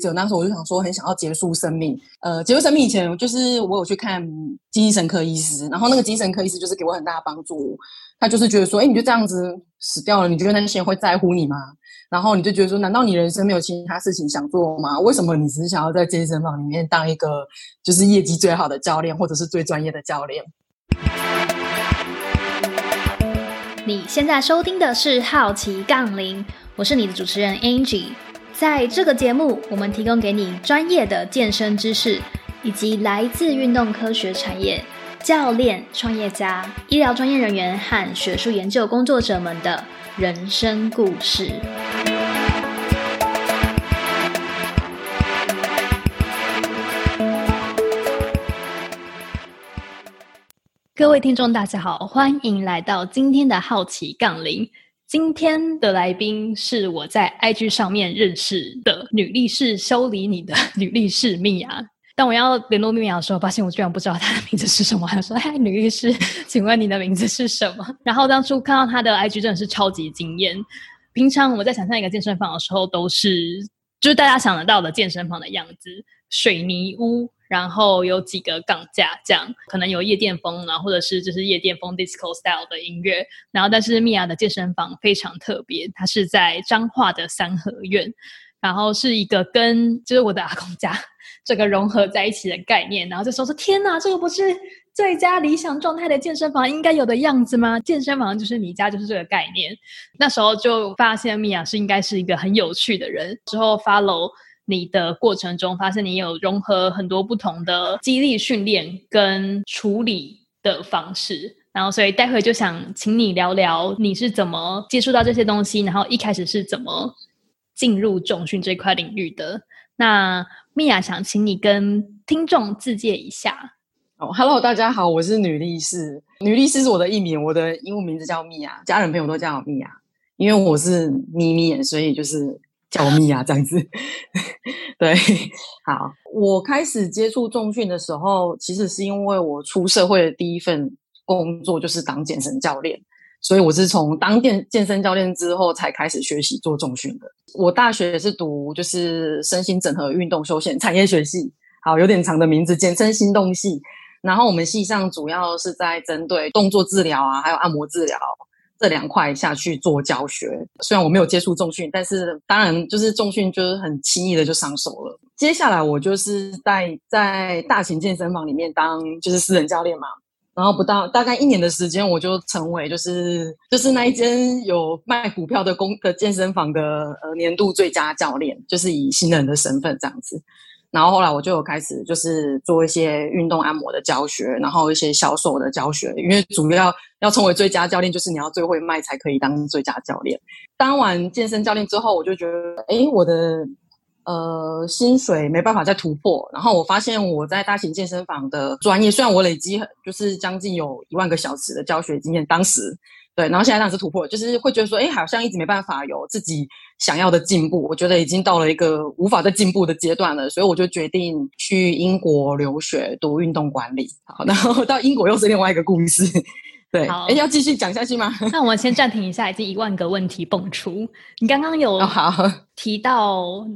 就那时候我就想说，很想要结束生命。呃，结束生命以前，就是我有去看精神科医师，然后那个精神科医师就是给我很大的帮助。他就是觉得说，哎，你就这样子死掉了，你觉得那些人会在乎你吗？然后你就觉得说，难道你人生没有其他事情想做吗？为什么你只是想要在健身房里面当一个就是业绩最好的教练，或者是最专业的教练？你现在收听的是《好奇杠铃》，我是你的主持人 Angie。在这个节目，我们提供给你专业的健身知识，以及来自运动科学产业、教练、创业家、医疗专业人员和学术研究工作者们的人生故事。各位听众，大家好，欢迎来到今天的好奇杠铃。今天的来宾是我在 IG 上面认识的女力士修理你的 女力士米娅。当我要联络米娅的时候，发现我居然不知道她的名字是什么。她说：“哎，女力士，请问你的名字是什么？”然后当初看到她的 IG，真的是超级惊艳。平常我们在想象一个健身房的时候，都是就是大家想得到的健身房的样子，水泥屋。然后有几个杠架，这样可能有夜店风，然后或者是就是夜店风 disco style 的音乐。然后，但是米娅的健身房非常特别，它是在彰化的三合院，然后是一个跟就是我的阿公家这个融合在一起的概念。然后就说说天哪，这个不是最佳理想状态的健身房应该有的样子吗？健身房就是你家，就是这个概念。那时候就发现米娅是应该是一个很有趣的人。之后 follow。你的过程中发现你有融合很多不同的激励训练跟处理的方式，然后所以待会就想请你聊聊你是怎么接触到这些东西，然后一开始是怎么进入重训这块领域的。那米娅想请你跟听众自介一下。哦，Hello，大家好，我是女力士，女力士是我的艺名，我的英文名字叫米娅，家人朋友都叫我米娅，因为我是咪咪，所以就是。叫 蜜啊，这样子，对，好。我开始接触重训的时候，其实是因为我出社会的第一份工作就是当健身教练，所以我是从当健健身教练之后才开始学习做重训的。我大学是读就是身心整合运动休闲产业学系，好，有点长的名字，简称心动系。然后我们系上主要是在针对动作治疗啊，还有按摩治疗。这两块下去做教学，虽然我没有接触重训，但是当然就是重训就是很轻易的就上手了。接下来我就是在在大型健身房里面当就是私人教练嘛，然后不到大概一年的时间，我就成为就是就是那一间有卖股票的公的健身房的呃年度最佳教练，就是以新人的身份这样子。然后后来我就有开始就是做一些运动按摩的教学，然后一些销售的教学，因为主要要成为最佳教练，就是你要最会卖才可以当最佳教练。当完健身教练之后，我就觉得，哎，我的呃薪水没办法再突破。然后我发现我在大型健身房的专业，虽然我累积就是将近有一万个小时的教学经验，当时。对，然后现在当时突破，就是会觉得说，哎，好像一直没办法有自己想要的进步。我觉得已经到了一个无法再进步的阶段了，所以我就决定去英国留学读运动管理。好，然后到英国又是另外一个故事。对，哎，要继续讲下去吗？那我们先暂停一下，已经一万个问题蹦出。你刚刚有提到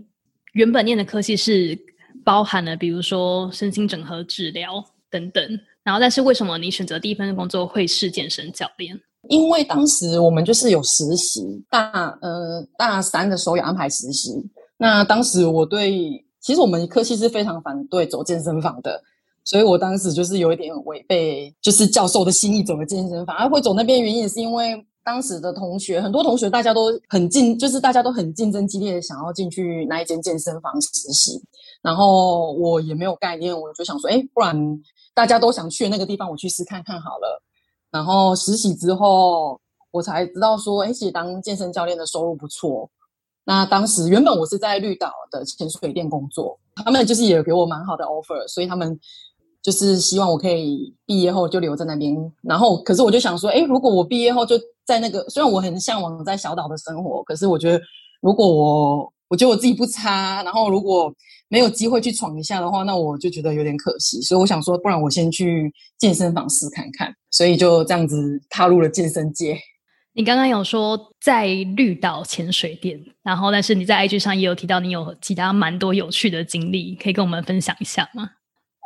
原本念的科系是包含了，比如说身心整合治疗等等，然后但是为什么你选择第一份工作会是健身教练？因为当时我们就是有实习，大呃大三的时候有安排实习。那当时我对，其实我们科系是非常反对走健身房的，所以我当时就是有一点违背，就是教授的心意走了健身房。而会走那边原因也是因为当时的同学，很多同学大家都很竞，就是大家都很竞争激烈的想要进去那一间健身房实习。然后我也没有概念，我就想说，哎，不然大家都想去那个地方，我去试看看好了。然后实习之后，我才知道说，哎，其实当健身教练的收入不错。那当时原本我是在绿岛的潜水店工作，他们就是也给我蛮好的 offer，所以他们就是希望我可以毕业后就留在那边。然后，可是我就想说，哎，如果我毕业后就在那个，虽然我很向往在小岛的生活，可是我觉得如果我我觉得我自己不差，然后如果没有机会去闯一下的话，那我就觉得有点可惜。所以我想说，不然我先去健身房试看看。所以就这样子踏入了健身界。你刚刚有说在绿岛潜水店，然后但是你在 IG 上也有提到你有其他蛮多有趣的经历，可以跟我们分享一下吗？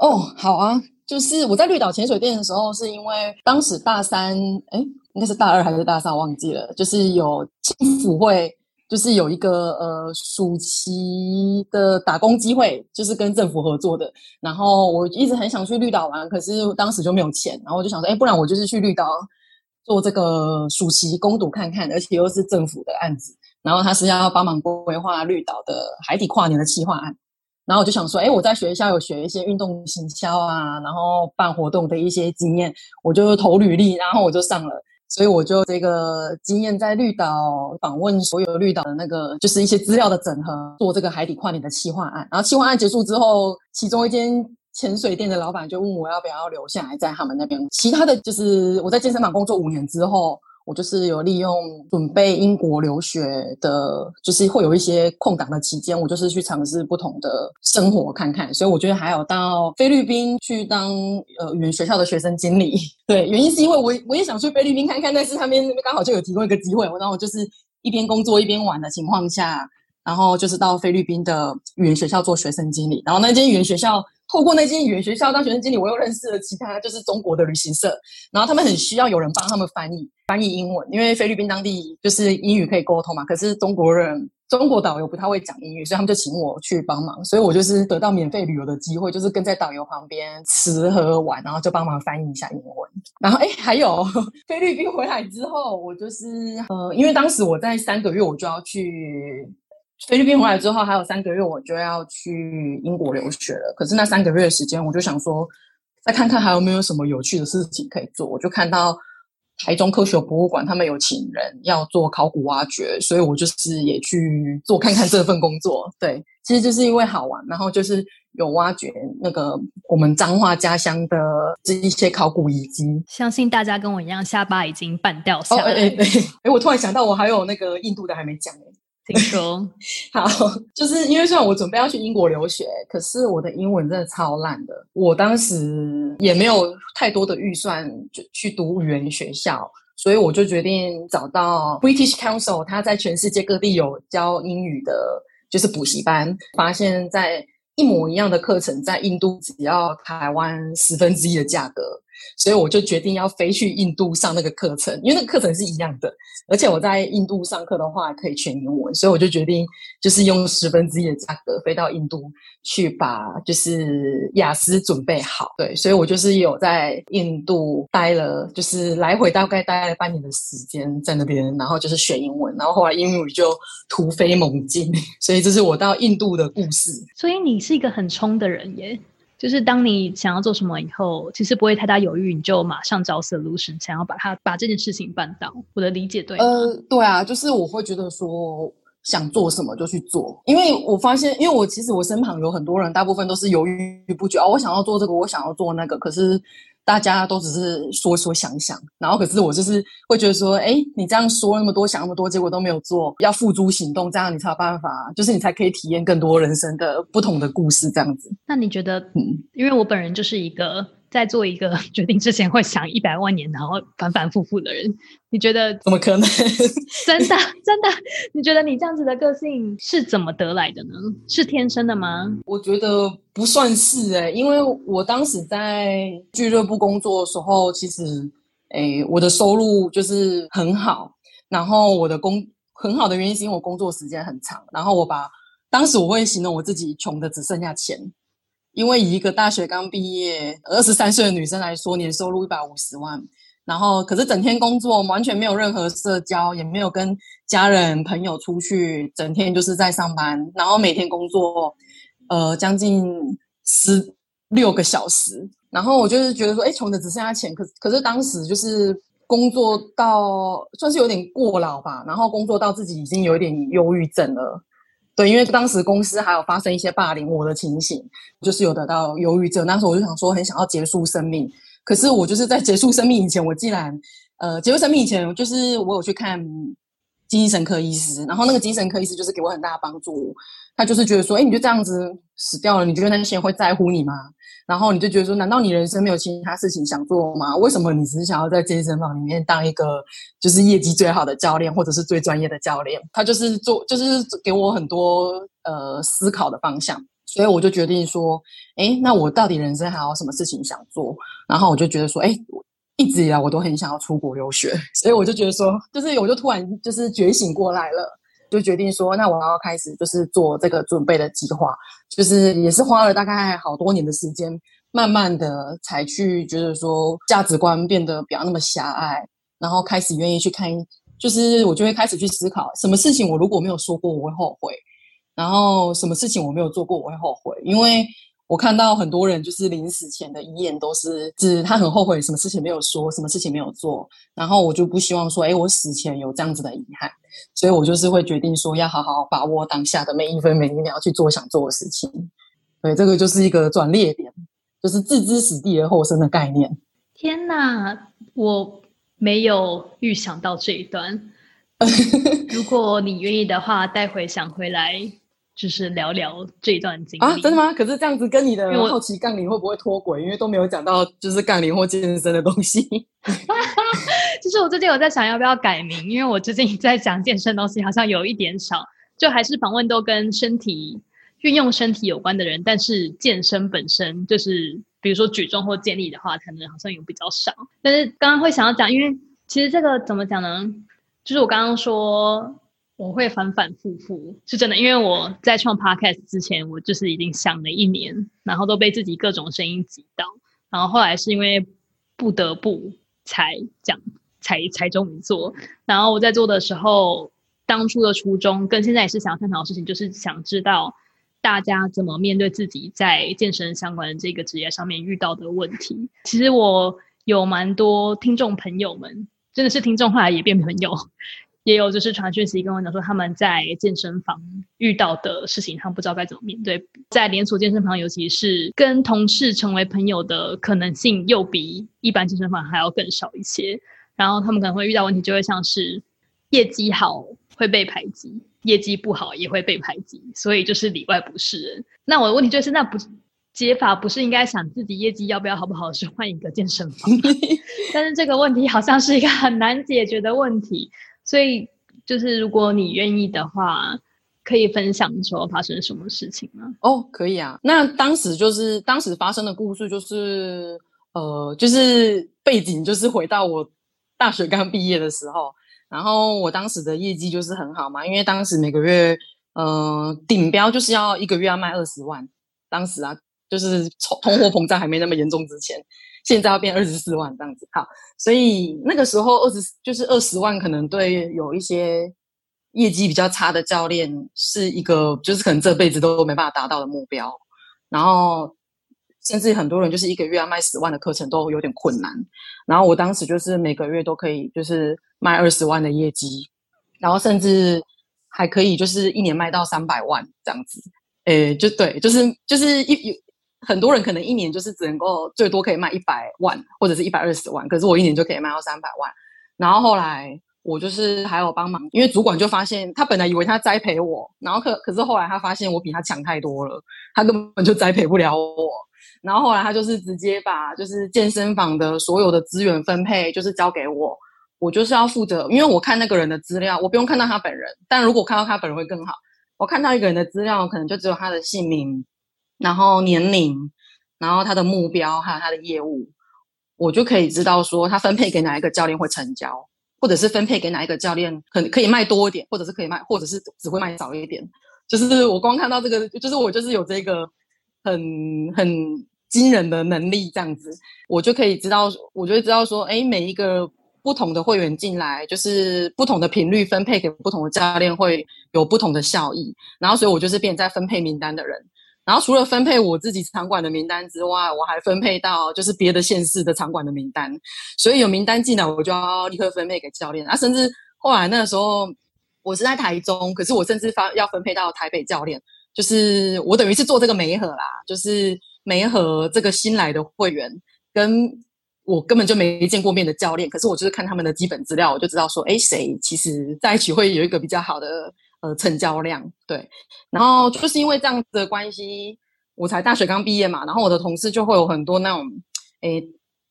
哦，好啊，就是我在绿岛潜水店的时候，是因为当时大三，哎，应该是大二还是大三，我忘记了，就是有青辅会。就是有一个呃暑期的打工机会，就是跟政府合作的。然后我一直很想去绿岛玩，可是当时就没有钱。然后我就想说，哎，不然我就是去绿岛做这个暑期攻读看看，而且又是政府的案子。然后他是要帮忙规划绿岛的海底跨年的企划案。然后我就想说，哎，我在学校有学一些运动行销啊，然后办活动的一些经验，我就投履历，然后我就上了。所以我就这个经验在绿岛访问所有绿岛的那个，就是一些资料的整合，做这个海底跨年的企划案。然后企划案结束之后，其中一间潜水店的老板就问我要不要留下来在他们那边。其他的就是我在健身房工作五年之后。我就是有利用准备英国留学的，就是会有一些空档的期间，我就是去尝试不同的生活看看。所以我觉得还有到菲律宾去当呃语言学校的学生经理。对，原因是因为我我也想去菲律宾看看，但是他们那边刚好就有提供一个机会，然后我就是一边工作一边玩的情况下，然后就是到菲律宾的语言学校做学生经理。然后那间语言学校。透过那间语言学校当学生经理，我又认识了其他就是中国的旅行社，然后他们很需要有人帮他们翻译翻译英文，因为菲律宾当地就是英语可以沟通嘛，可是中国人中国导游不太会讲英语，所以他们就请我去帮忙，所以我就是得到免费旅游的机会，就是跟在导游旁边吃喝玩，然后就帮忙翻译一下英文。然后哎，还有 菲律宾回来之后，我就是呃，因为当时我在三个月我就要去。菲律宾回来之后，还有三个月我就要去英国留学了。可是那三个月的时间，我就想说，再看看还有没有什么有趣的事情可以做。我就看到台中科学博物馆他们有请人要做考古挖掘，所以我就是也去做看看这份工作。对，其实就是因为好玩，然后就是有挖掘那个我们彰化家乡的这一些考古遗迹。相信大家跟我一样，下巴已经半掉下来。哎哎哎！我突然想到，我还有那个印度的还没讲哎。听说 好，就是因为虽然我准备要去英国留学，可是我的英文真的超烂的。我当时也没有太多的预算就去读语言学校，所以我就决定找到 British Council，他在全世界各地有教英语的，就是补习班。发现，在一模一样的课程，在印度只要台湾十分之一的价格。所以我就决定要飞去印度上那个课程，因为那个课程是一样的，而且我在印度上课的话可以全英文，所以我就决定就是用十分之一的价格飞到印度去把就是雅思准备好。对，所以我就是有在印度待了，就是来回大概待了半年的时间在那边，然后就是学英文，然后后来英语就突飞猛进，所以这是我到印度的故事。所以你是一个很冲的人耶。就是当你想要做什么以后，其实不会太大犹豫，你就马上找 solution，想要把它把这件事情办到。我的理解对吗？呃，对啊，就是我会觉得说想做什么就去做，因为我发现，因为我其实我身旁有很多人，大部分都是犹豫不决哦，我想要做这个，我想要做那个，可是。大家都只是说说想想，然后可是我就是会觉得说，哎，你这样说那么多，想那么多，结果都没有做，要付诸行动，这样你才有办法，就是你才可以体验更多人生的不同的故事，这样子。那你觉得，嗯，因为我本人就是一个。在做一个 决定之前会想一百万年，然后反反复复的人，你觉得怎么可能？真的真的？你觉得你这样子的个性是怎么得来的呢？是天生的吗？我觉得不算是哎，因为我当时在俱乐部工作的时候，其实哎，我的收入就是很好，然后我的工很好的原因是因为我工作时间很长，然后我把当时我会形容我自己穷的只剩下钱。因为以一个大学刚毕业、二十三岁的女生来说，年收入一百五十万，然后可是整天工作，完全没有任何社交，也没有跟家人朋友出去，整天就是在上班，然后每天工作，呃，将近十六个小时，然后我就是觉得说，哎，穷的只剩下钱，可可是当时就是工作到算是有点过劳吧，然后工作到自己已经有一点忧郁症了。对，因为当时公司还有发生一些霸凌我的情形，就是有得到忧郁症。那时候我就想说，很想要结束生命。可是我就是在结束生命以前，我既然呃结束生命以前，就是我有去看精神科医师，然后那个精神科医师就是给我很大的帮助。他就是觉得说，哎，你就这样子死掉了，你觉得那些人会在乎你吗？然后你就觉得说，难道你人生没有其他事情想做吗？为什么你只是想要在健身房里面当一个就是业绩最好的教练，或者是最专业的教练？他就是做，就是给我很多呃思考的方向。所以我就决定说，哎，那我到底人生还有什么事情想做？然后我就觉得说，哎，一直以来我都很想要出国留学，所以我就觉得说，就是我就突然就是觉醒过来了，就决定说，那我要开始就是做这个准备的计划，就是也是花了大概好多年的时间，慢慢的才去觉得说价值观变得不要那么狭隘，然后开始愿意去看，就是我就会开始去思考，什么事情我如果没有说过，我会后悔。然后什么事情我没有做过，我会后悔，因为我看到很多人就是临死前的遗言都是，指他很后悔什么事情没有说，什么事情没有做。然后我就不希望说，哎，我死前有这样子的遗憾，所以我就是会决定说，要好好把握当下的每一分每一秒去做想做的事情。对，这个就是一个转捩点，就是置之死地而后生的概念。天哪，我没有预想到这一段。如果你愿意的话，待会想回来。就是聊聊这段经历啊，真的吗？可是这样子跟你的好奇杠铃会不会脱轨？因为都没有讲到就是杠铃或健身的东西。就是我最近有在想要不要改名，因为我最近在讲健身东西好像有一点少，就还是访问都跟身体运用身体有关的人，但是健身本身就是比如说举重或健力的话，可能好像有比较少。但是刚刚会想要讲，因为其实这个怎么讲呢？就是我刚刚说。我会反反复复，是真的，因为我在创 podcast 之前，我就是已经想了一年，然后都被自己各种声音挤到，然后后来是因为不得不才讲，才才终于做。然后我在做的时候，当初的初衷跟现在也是想探讨的事情，就是想知道大家怎么面对自己在健身相关的这个职业上面遇到的问题。其实我有蛮多听众朋友们，真的是听众，后来也变朋友。也有就是传讯息跟我讲说他们在健身房遇到的事情，他们不知道该怎么面对。在连锁健身房，尤其是跟同事成为朋友的可能性，又比一般健身房还要更少一些。然后他们可能会遇到问题，就会像是业绩好会被排挤，业绩不好也会被排挤，所以就是里外不是人。那我的问题就是，那不解法不是应该想自己业绩要不要好不好，是换一个健身房？但是这个问题好像是一个很难解决的问题。所以，就是如果你愿意的话，可以分享说发生什么事情吗？哦，可以啊。那当时就是当时发生的故事，就是呃，就是背景就是回到我大学刚毕业的时候，然后我当时的业绩就是很好嘛，因为当时每个月呃顶标就是要一个月要卖二十万，当时啊，就是通通货膨胀还没那么严重之前。现在要变二十四万这样子，好，所以那个时候二十就是二十万，可能对有一些业绩比较差的教练是一个，就是可能这辈子都没办法达到的目标。然后，甚至很多人就是一个月要卖十万的课程都有点困难。然后我当时就是每个月都可以就是卖二十万的业绩，然后甚至还可以就是一年卖到三百万这样子。诶，就对，就是就是一有。很多人可能一年就是只能够最多可以卖一百万或者是一百二十万，可是我一年就可以卖到三百万。然后后来我就是还有帮忙，因为主管就发现他本来以为他栽培我，然后可可是后来他发现我比他强太多了，他根本就栽培不了我。然后后来他就是直接把就是健身房的所有的资源分配就是交给我，我就是要负责，因为我看那个人的资料，我不用看到他本人，但如果看到他本人会更好。我看到一个人的资料，可能就只有他的姓名。然后年龄，然后他的目标，还有他的业务，我就可以知道说他分配给哪一个教练会成交，或者是分配给哪一个教练可可以卖多一点，或者是可以卖，或者是只会卖少一点。就是我光看到这个，就是我就是有这个很很惊人的能力，这样子，我就可以知道，我就知道说，哎，每一个不同的会员进来，就是不同的频率分配给不同的教练会有不同的效益。然后，所以我就是变在分配名单的人。然后除了分配我自己场馆的名单之外，我还分配到就是别的县市的场馆的名单，所以有名单进来，我就要立刻分配给教练。啊，甚至后来那个时候我是在台中，可是我甚至发要分配到台北教练，就是我等于是做这个媒合啦，就是媒合这个新来的会员跟我根本就没见过面的教练，可是我就是看他们的基本资料，我就知道说，哎，谁其实在一起会有一个比较好的呃成交量，对。然后就是因为这样子的关系，我才大学刚毕业嘛，然后我的同事就会有很多那种，哎，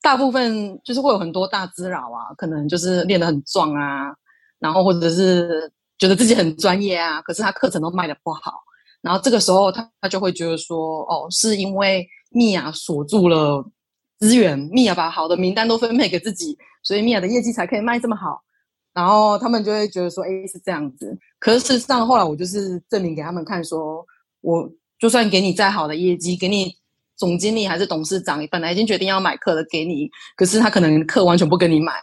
大部分就是会有很多大资佬啊，可能就是练得很壮啊，然后或者是觉得自己很专业啊，可是他课程都卖的不好，然后这个时候他他就会觉得说，哦，是因为蜜娅锁住了。资源，米娅把好的名单都分配给自己，所以米娅的业绩才可以卖这么好。然后他们就会觉得说：“哎，是这样子。”可是事实上，后来我就是证明给他们看，说我就算给你再好的业绩，给你总经理还是董事长，本来已经决定要买课的给你，可是他可能课完全不跟你买。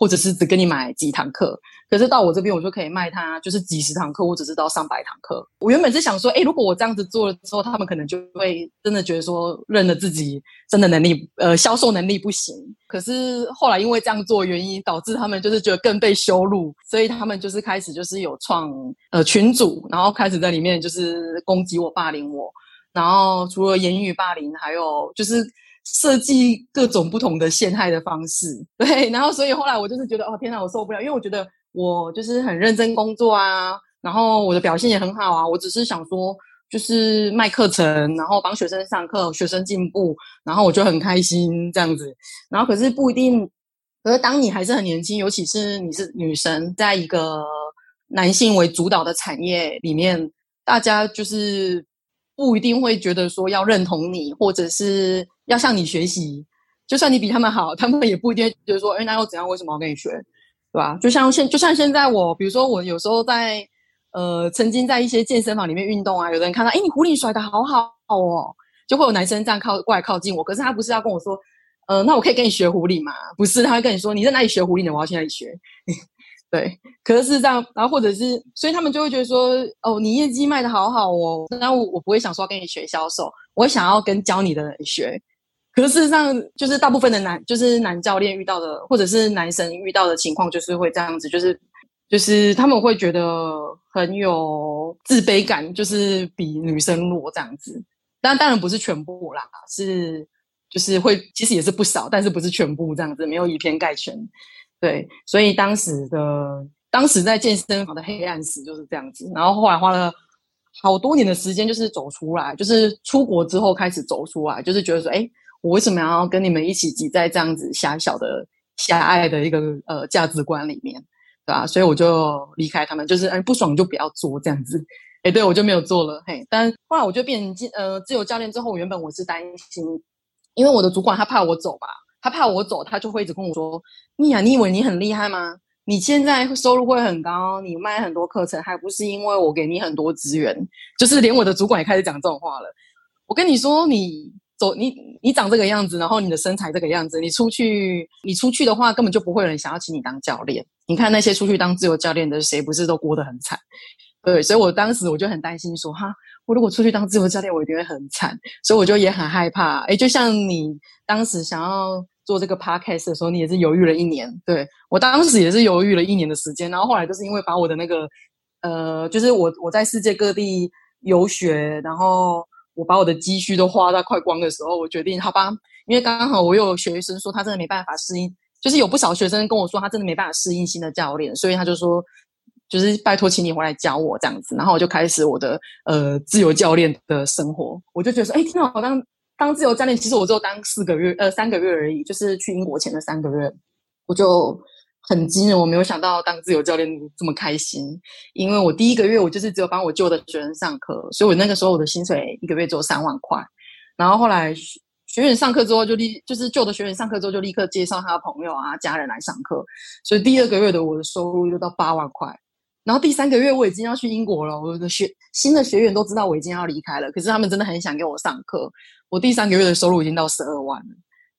或者是只跟你买几堂课，可是到我这边我就可以卖他，就是几十堂课，或者是到上百堂课。我原本是想说，哎，如果我这样子做了之后，他们可能就会真的觉得说，认了自己真的能力，呃，销售能力不行。可是后来因为这样做原因，导致他们就是觉得更被羞辱，所以他们就是开始就是有创呃群组，然后开始在里面就是攻击我、霸凌我，然后除了言语霸凌，还有就是。设计各种不同的陷害的方式，对，然后所以后来我就是觉得，哦天哪，我受不了，因为我觉得我就是很认真工作啊，然后我的表现也很好啊，我只是想说就是卖课程，然后帮学生上课，学生进步，然后我就很开心这样子，然后可是不一定，可是当你还是很年轻，尤其是你是女生，在一个男性为主导的产业里面，大家就是不一定会觉得说要认同你，或者是。要向你学习，就算你比他们好，他们也不一定觉得说，哎，那又怎样？为什么要跟你学，对吧？就像现，就像现在我，比如说我有时候在，呃，曾经在一些健身房里面运动啊，有的人看到，哎，你狐狸甩的好好哦，就会有男生这样靠过来靠近我，可是他不是要跟我说，呃，那我可以跟你学狐狸吗？不是，他会跟你说，你在哪里学狐狸的？我要去哪里学。对，可是是这样，然后或者是，所以他们就会觉得说，哦，你业绩卖的好好哦，那我我不会想说跟你学销售，我想要跟教你的人学。可是事实上，就是大部分的男，就是男教练遇到的，或者是男生遇到的情况，就是会这样子，就是就是他们会觉得很有自卑感，就是比女生弱这样子。但当然不是全部啦，是就是会，其实也是不少，但是不是全部这样子，没有以偏概全。对，所以当时的当时在健身房的黑暗史就是这样子。然后后来花了好多年的时间，就是走出来，就是出国之后开始走出来，就是觉得说，哎。我为什么要跟你们一起挤在这样子狭小的、狭隘的一个呃价值观里面，对吧？所以我就离开他们，就是哎不爽就不要做这样子，哎，对我就没有做了。嘿，但后来我就变成呃自由教练之后，原本我是担心，因为我的主管他怕我走吧，他怕我走，他就会一直跟我说：“米娅，你以为你很厉害吗？你现在收入会很高，你卖很多课程，还不是因为我给你很多资源？就是连我的主管也开始讲这种话了。我跟你说，你。”走，你你长这个样子，然后你的身材这个样子，你出去，你出去的话，根本就不会有人想要请你当教练。你看那些出去当自由教练的，谁不是都过得很惨？对，所以我当时我就很担心，说哈，我如果出去当自由教练，我一定会很惨。所以我就也很害怕。哎，就像你当时想要做这个 podcast 的时候，你也是犹豫了一年。对我当时也是犹豫了一年的时间，然后后来就是因为把我的那个，呃，就是我我在世界各地游学，然后。我把我的积蓄都花到快光的时候，我决定好吧，因为刚好我有学生说他真的没办法适应，就是有不少学生跟我说他真的没办法适应新的教练，所以他就说就是拜托请你回来教我这样子，然后我就开始我的呃自由教练的生活。我就觉得说，哎，挺好，当当自由教练，其实我只有当四个月呃三个月而已，就是去英国前的三个月，我就。很惊人，我没有想到当自由教练这么开心，因为我第一个月我就是只有帮我旧的学生上课，所以我那个时候我的薪水一个月只有三万块。然后后来学员上课之后就立，就是旧的学员上课之后就立刻介绍他的朋友啊、家人来上课，所以第二个月的我的收入就到八万块。然后第三个月我已经要去英国了，我的学新的学员都知道我已经要离开了，可是他们真的很想给我上课，我第三个月的收入已经到十二万了。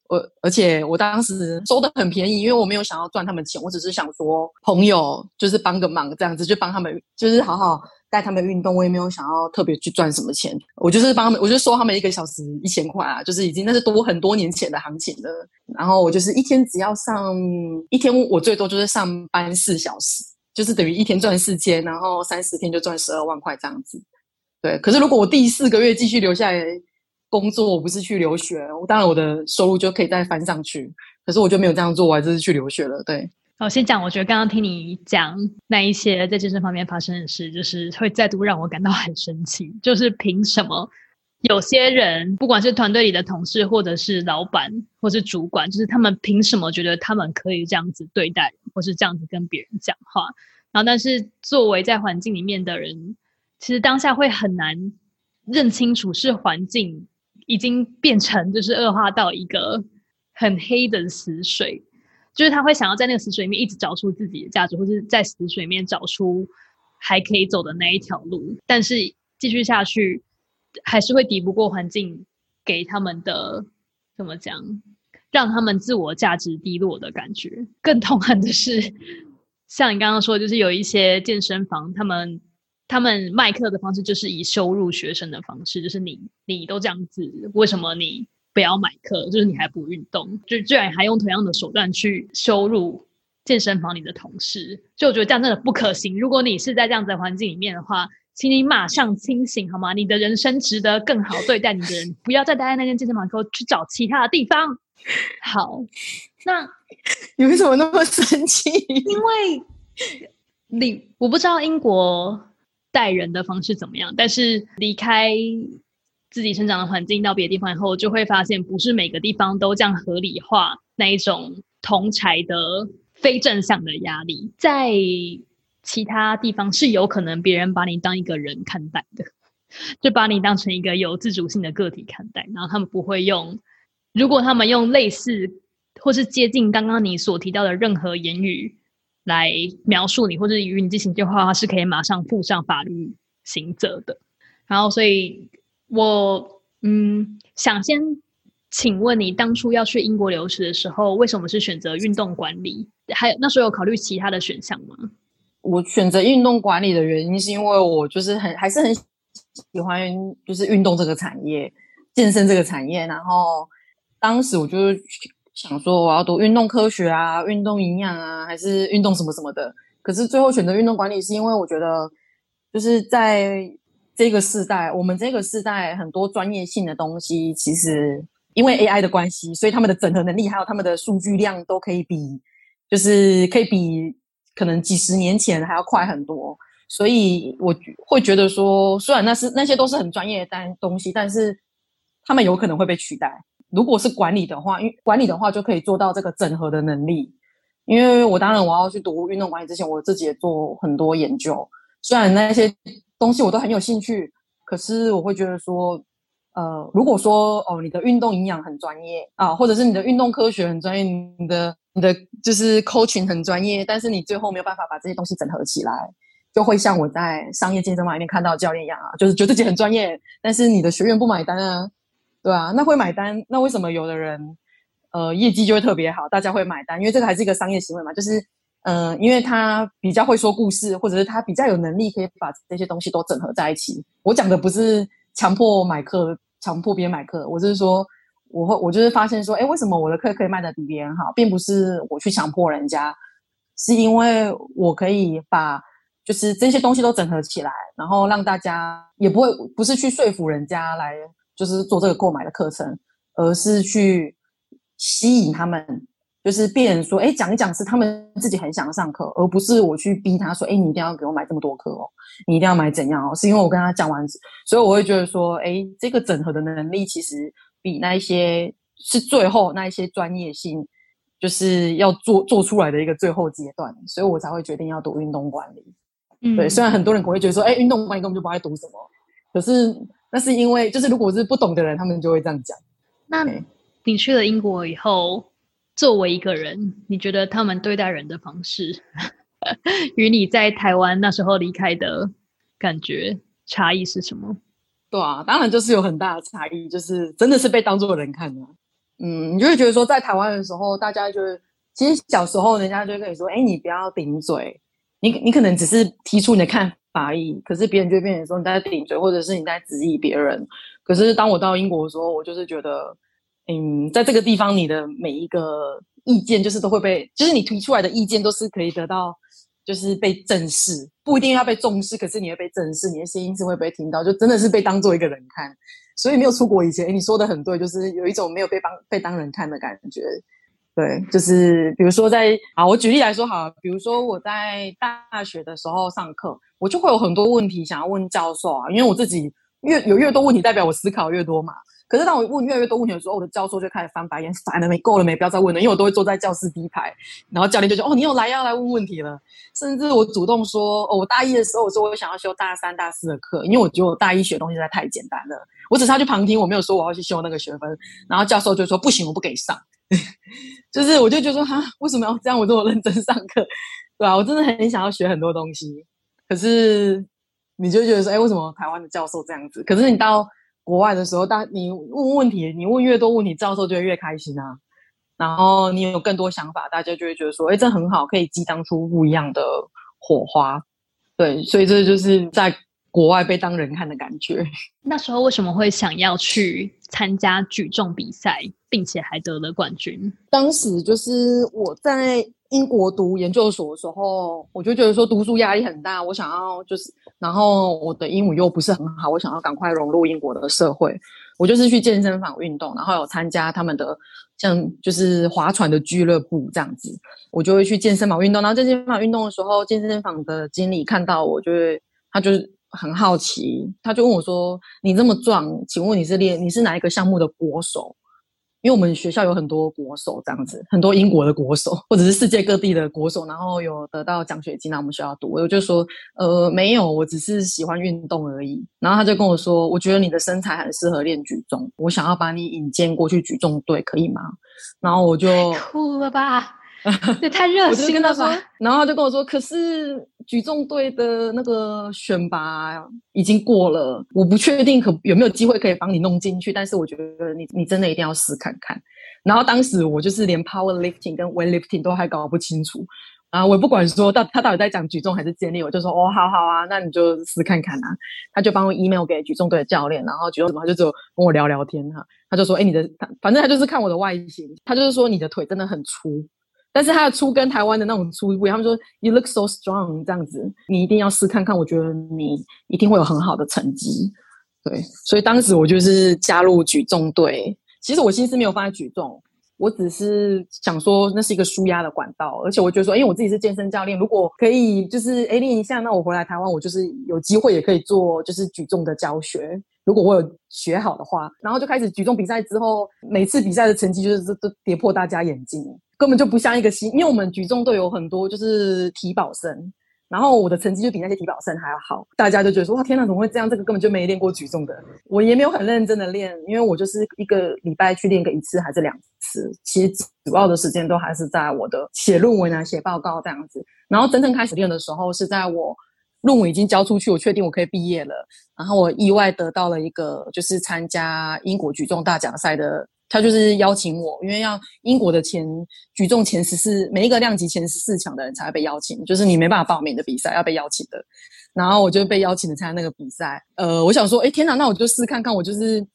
我而且我当时收的很便宜，因为我没有想要赚他们钱，我只是想说朋友就是帮个忙这样子，就帮他们就是好好带他们运动。我也没有想要特别去赚什么钱，我就是帮他们，我就收他们一个小时一千块啊，就是已经那是多很多年前的行情了。然后我就是一天只要上一天，我最多就是上班四小时，就是等于一天赚四千，然后三十天就赚十二万块这样子。对，可是如果我第四个月继续留下来。工作，我不是去留学，我当然我的收入就可以再翻上去。可是我就没有这样做，我还是去留学了。对，我先讲，我觉得刚刚听你讲那一些在健身方面发生的事，就是会再度让我感到很生气。就是凭什么有些人，不管是团队里的同事，或者是老板，或是主管，就是他们凭什么觉得他们可以这样子对待，或是这样子跟别人讲话？然后，但是作为在环境里面的人，其实当下会很难认清楚是环境。已经变成就是恶化到一个很黑的死水，就是他会想要在那个死水里面一直找出自己的价值，或者在死水里面找出还可以走的那一条路。但是继续下去，还是会抵不过环境给他们的怎么讲，让他们自我价值低落的感觉。更痛恨的是，像你刚刚说，就是有一些健身房，他们。他们卖课的方式就是以收入学生的方式，就是你你都这样子，为什么你不要买课？就是你还不运动，就居然还用同样的手段去收入健身房里的同事，就我觉得这样真的不可行。如果你是在这样子的环境里面的话，请你马上清醒好吗？你的人生值得更好对待你的人，不要再待在那间健身房，给我去找其他的地方。好，那 你为什么那么生气？因为你我不知道英国。待人的方式怎么样？但是离开自己成长的环境到别的地方以后，就会发现不是每个地方都这样合理化那一种同才的非正向的压力。在其他地方是有可能别人把你当一个人看待的，就把你当成一个有自主性的个体看待。然后他们不会用，如果他们用类似或是接近刚刚你所提到的任何言语。来描述你，或者与你进行对话，是可以马上附上法律刑责的。然后，所以我嗯，想先请问你，当初要去英国留学的时候，为什么是选择运动管理？还有那时候有考虑其他的选项吗？我选择运动管理的原因，是因为我就是很还是很喜欢就是运动这个产业，健身这个产业。然后当时我就。想说我要读运动科学啊，运动营养啊，还是运动什么什么的。可是最后选择运动管理，是因为我觉得，就是在这个时代，我们这个时代很多专业性的东西，其实因为 AI 的关系，所以他们的整合能力还有他们的数据量都可以比，就是可以比可能几十年前还要快很多。所以我会觉得说，虽然那是那些都是很专业的单东西，但是他们有可能会被取代。如果是管理的话，因为管理的话就可以做到这个整合的能力。因为我当然我要去读运动管理之前，我自己也做很多研究。虽然那些东西我都很有兴趣，可是我会觉得说，呃，如果说哦，你的运动营养很专业啊，或者是你的运动科学很专业，你的你的就是 coaching 很专业，但是你最后没有办法把这些东西整合起来，就会像我在商业健身房里面看到教练一样啊，就是觉得自己很专业，但是你的学员不买单啊。对啊，那会买单，那为什么有的人，呃，业绩就会特别好，大家会买单？因为这个还是一个商业行为嘛，就是，嗯，因为他比较会说故事，或者是他比较有能力，可以把这些东西都整合在一起。我讲的不是强迫买课，强迫别人买课，我就是说，我会，我就是发现说，哎，为什么我的课可以卖的比别人好，并不是我去强迫人家，是因为我可以把就是这些东西都整合起来，然后让大家也不会不是去说服人家来。就是做这个购买的课程，而是去吸引他们，就是别人说，哎，讲一讲是他们自己很想上课，而不是我去逼他说，哎，你一定要给我买这么多课哦，你一定要买怎样哦？是因为我跟他讲完，所以我会觉得说，哎，这个整合的能力其实比那一些是最后那一些专业性，就是要做做出来的一个最后阶段，所以我才会决定要读运动管理。嗯，对，虽然很多人可能会觉得说，哎，运动管理根本就不爱读什么，可是。那是因为，就是如果是不懂的人，他们就会这样讲。那你去了英国以后，作为一个人，你觉得他们对待人的方式，与你在台湾那时候离开的感觉差异是什么？对啊，当然就是有很大的差异，就是真的是被当做人看的。嗯，你就会觉得说，在台湾的时候，大家就是，其实小时候人家就会跟你说，哎，你不要顶嘴，你你可能只是提出你的看。法而已，可是别人就会变成说你在顶嘴，或者是你在质疑别人。可是当我到英国的时候，我就是觉得，嗯，在这个地方，你的每一个意见就是都会被，就是你提出来的意见都是可以得到，就是被正视，不一定要被重视，可是你会被正视，你的声音是会被听到，就真的是被当做一个人看。所以没有出国以前，你说的很对，就是有一种没有被当被当人看的感觉。对，就是比如说在啊，我举例来说好，比如说我在大学的时候上课，我就会有很多问题想要问教授啊，因为我自己越有越多问题，代表我思考越多嘛。可是当我问越来越多问题的时候，我的教授就开始翻白眼，烦了没，够了没，不要再问了，因为我都会坐在教室第一排，然后教练就说：“哦，你又来要来问问题了。”甚至我主动说：“哦，我大一的时候我说我想要修大三、大四的课，因为我觉得我大一学东西实在太简单了，我只是要去旁听，我没有说我要去修那个学分。”然后教授就说：“不行，我不给上。” 就是我就觉得说：“哈，为什么要这样？我这么认真上课，对吧？我真的很想要学很多东西，可是你就觉得说：哎，为什么台湾的教授这样子？可是你到……国外的时候，大你问问题，你问越多问题，教授就会越开心啊。然后你有更多想法，大家就会觉得说，哎，这很好，可以激荡出不一样的火花。对，所以这就是在国外被当人看的感觉。那时候为什么会想要去参加举重比赛，并且还得了冠军？当时就是我在。英国读研究所的时候，我就觉得说读书压力很大，我想要就是，然后我的英语又不是很好，我想要赶快融入英国的社会，我就是去健身房运动，然后有参加他们的像就是划船的俱乐部这样子，我就会去健身房运动，然后健身房运动的时候，健身房的经理看到我，就会他就是很好奇，他就问我说：“你这么壮，请问你是练你是哪一个项目的国手？”因为我们学校有很多国手这样子，很多英国的国手，或者是世界各地的国手，然后有得到奖学金来我们学校读。我就说，呃，没有，我只是喜欢运动而已。然后他就跟我说，我觉得你的身材很适合练举重，我想要把你引荐过去举重队，可以吗？然后我就哭了吧。也太热心了吧！然后他就跟我说：“可是举重队的那个选拔已经过了，我不确定可有没有机会可以帮你弄进去。但是我觉得你你真的一定要试看看。”然后当时我就是连 power lifting 跟 weight lifting 都还搞不清楚啊！我不管说到他到底在讲举重还是健力，我就说：“哦，好好啊，那你就试看看啊。”他就帮我 email 给举重队的教练，然后举重什么他就只有跟我聊聊天哈。他就说：“哎，你的反正他就是看我的外形，他就是说你的腿真的很粗。”但是他的粗跟台湾的那种粗不一样，他们说 you look so strong 这样子，你一定要试看看，我觉得你一定会有很好的成绩。对，所以当时我就是加入举重队。其实我心思没有放在举重，我只是想说那是一个舒压的管道，而且我觉得说，因为我自己是健身教练，如果可以就是哎练一下，那我回来台湾，我就是有机会也可以做就是举重的教学。如果我有学好的话，然后就开始举重比赛之后，每次比赛的成绩就是都跌破大家眼镜。根本就不像一个新，因为我们举重队有很多就是体保生，然后我的成绩就比那些体保生还要好，大家就觉得说哇天哪，怎么会这样？这个根本就没练过举重的，我也没有很认真的练，因为我就是一个礼拜去练个一次还是两次，其实主要的时间都还是在我的写论文啊、写报告这样子。然后真正开始练的时候，是在我论文已经交出去，我确定我可以毕业了，然后我意外得到了一个就是参加英国举重大奖赛的。他就是邀请我，因为要英国的前举重前十四，每一个量级前十四强的人才会被邀请，就是你没办法报名的比赛要被邀请的。然后我就被邀请的参加那个比赛。呃，我想说，哎，天哪，那我就试看看。我就是，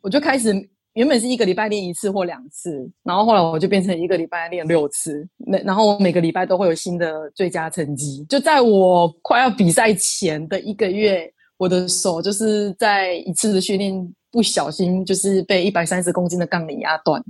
我就开始原本是一个礼拜练一次或两次，然后后来我就变成一个礼拜练六次。每然后我每个礼拜都会有新的最佳成绩。就在我快要比赛前的一个月，我的手就是在一次的训练。不小心就是被一百三十公斤的杠铃压断，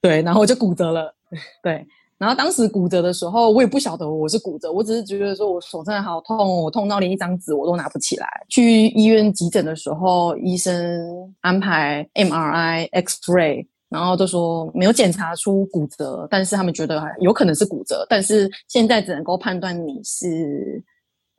对，然后我就骨折了，对，然后当时骨折的时候，我也不晓得我是骨折，我只是觉得说我手真的好痛，我痛到连一张纸我都拿不起来。去医院急诊的时候，医生安排 MRI、X-ray，然后都说没有检查出骨折，但是他们觉得有可能是骨折，但是现在只能够判断你是。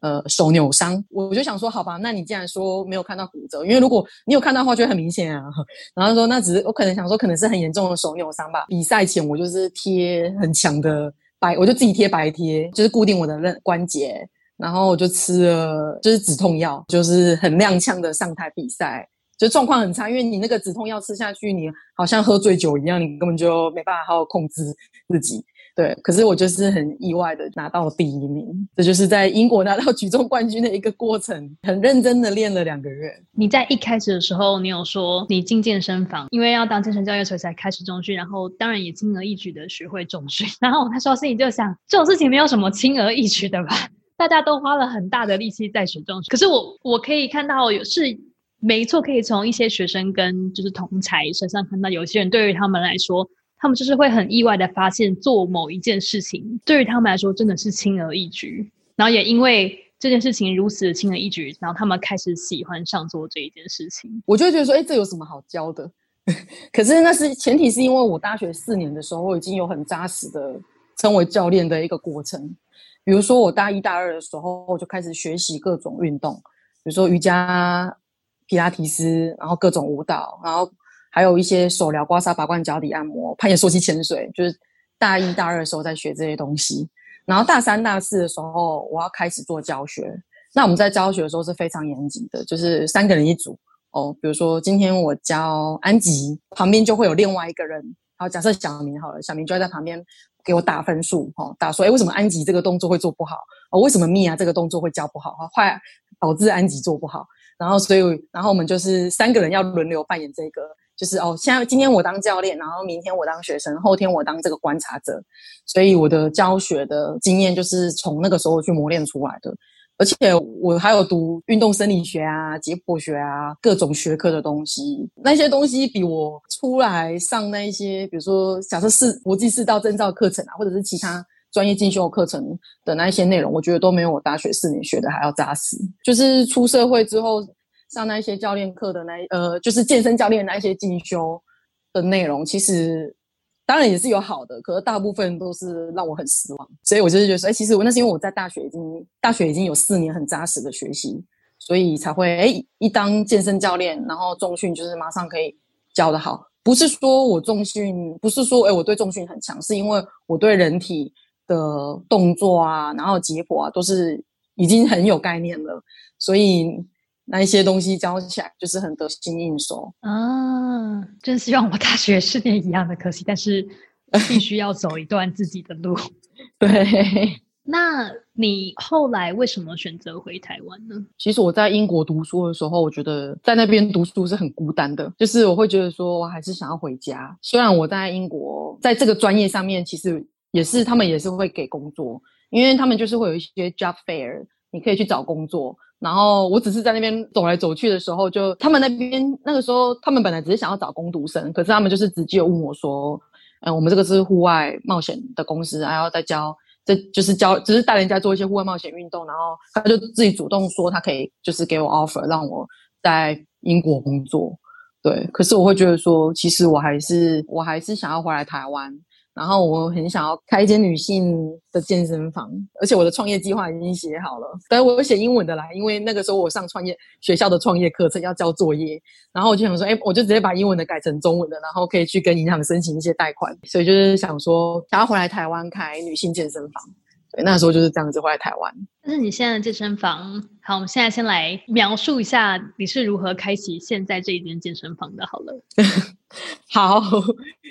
呃，手扭伤，我就想说，好吧，那你既然说没有看到骨折，因为如果你有看到的话，就很明显啊。然后说，那只是我可能想说，可能是很严重的手扭伤吧。比赛前我就是贴很强的白，我就自己贴白贴，就是固定我的韧关节。然后我就吃了就是止痛药，就是很踉跄的上台比赛，就状况很差，因为你那个止痛药吃下去，你好像喝醉酒一样，你根本就没办法好好控制自己。对，可是我就是很意外的拿到第一名，这就是在英国拿到举重冠军的一个过程，很认真的练了两个月。你在一开始的时候，你有说你进健身房，因为要当健身教练，所以才开始重训，然后当然也轻而易举的学会重训。然后他说心里就想，这种事情没有什么轻而易举的吧？大家都花了很大的力气在学重训，可是我我可以看到有是。没错，可以从一些学生跟就是同才身上看到，有些人对于他们来说，他们就是会很意外的发现，做某一件事情对于他们来说真的是轻而易举，然后也因为这件事情如此的轻而易举，然后他们开始喜欢上做这一件事情。我就觉得说，哎，这有什么好教的？可是那是前提，是因为我大学四年的时候，我已经有很扎实的成为教练的一个过程。比如说，我大一大二的时候，我就开始学习各种运动，比如说瑜伽。皮拉提斯，然后各种舞蹈，然后还有一些手疗、刮痧、拔罐、脚底按摩、攀岩、溯溪、潜水，就是大一、大二的时候在学这些东西。然后大三、大四的时候，我要开始做教学。那我们在教学的时候是非常严谨的，就是三个人一组哦。比如说今天我教安吉，旁边就会有另外一个人。好，假设小明好了，小明就要在旁边给我打分数，哈，打说，哎，为什么安吉这个动作会做不好？哦，为什么蜜娅这个动作会教不好？哈，坏导致安吉做不好。然后，所以，然后我们就是三个人要轮流扮演这个，就是哦，现在今天我当教练，然后明天我当学生，后天我当这个观察者。所以我的教学的经验就是从那个时候去磨练出来的。而且我还有读运动生理学啊、解剖学啊各种学科的东西，那些东西比我出来上那一些，比如说假设是国际四道证照课程啊，或者是其他。专业进修课程的那一些内容，我觉得都没有我大学四年学的还要扎实。就是出社会之后上那一些教练课的那呃，就是健身教练那些进修的内容，其实当然也是有好的，可是大部分都是让我很失望。所以我就是觉得，哎，其实我那是因为我在大学已经大学已经有四年很扎实的学习，所以才会哎一当健身教练，然后重训就是马上可以教的好。不是说我重训，不是说哎我对重训很强，是因为我对人体。的动作啊，然后结果啊，都是已经很有概念了，所以那一些东西教起来就是很得心应手啊。真希望我大学是念一样的，可惜，但是必须要走一段自己的路。对，那你后来为什么选择回台湾呢？其实我在英国读书的时候，我觉得在那边读书是很孤单的，就是我会觉得说我还是想要回家。虽然我在英国在这个专业上面，其实。也是，他们也是会给工作，因为他们就是会有一些 job fair，你可以去找工作。然后我只是在那边走来走去的时候，就他们那边那个时候，他们本来只是想要找工读生，可是他们就是直接问我说：“嗯，我们这个是户外冒险的公司，还要再教，这就是教，只是带人家做一些户外冒险运动。”然后他就自己主动说，他可以就是给我 offer，让我在英国工作。对，可是我会觉得说，其实我还是我还是想要回来台湾。然后我很想要开一间女性的健身房，而且我的创业计划已经写好了，但是我有写英文的啦，因为那个时候我上创业学校的创业课程要交作业，然后我就想说，哎，我就直接把英文的改成中文的，然后可以去跟银行申请一些贷款，所以就是想说，想要回来台湾开女性健身房。那时候就是这样子回来台湾。但是你现在的健身房，好，我们现在先来描述一下你是如何开启现在这一间健身房的。好了，好，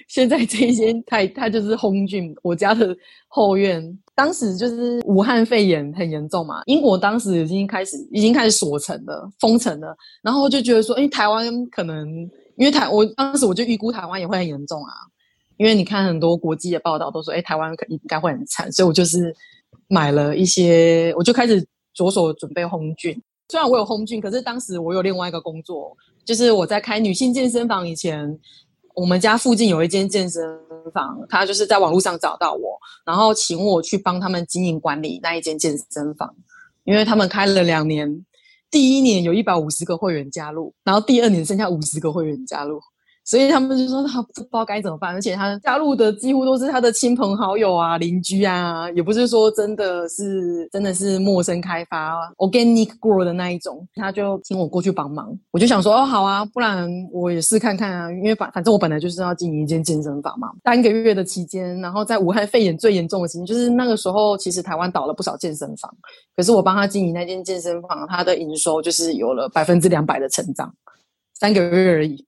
现在这一间它它就是红俊我家的后院。当时就是武汉肺炎很严重嘛，英国当时已经开始已经开始锁城了，封城了。然后就觉得说，哎，台湾可能因为台我当时我就预估台湾也会很严重啊，因为你看很多国际的报道都说，哎，台湾可应该会很惨，所以我就是。买了一些，我就开始着手准备烘菌。虽然我有烘菌，可是当时我有另外一个工作，就是我在开女性健身房以前，我们家附近有一间健身房，他就是在网络上找到我，然后请我去帮他们经营管理那一间健身房，因为他们开了两年，第一年有一百五十个会员加入，然后第二年剩下五十个会员加入。所以他们就说他不知道该怎么办，而且他加入的几乎都是他的亲朋好友啊、邻居啊，也不是说真的是真的是陌生开发 organic grow 的那一种。他就请我过去帮忙，我就想说哦好啊，不然我也试看看啊，因为反反正我本来就是要经营一间健身房嘛。三个月的期间，然后在武汉肺炎最严重的期间，就是那个时候，其实台湾倒了不少健身房，可是我帮他经营那间健身房，他的营收就是有了百分之两百的成长，三个月而已。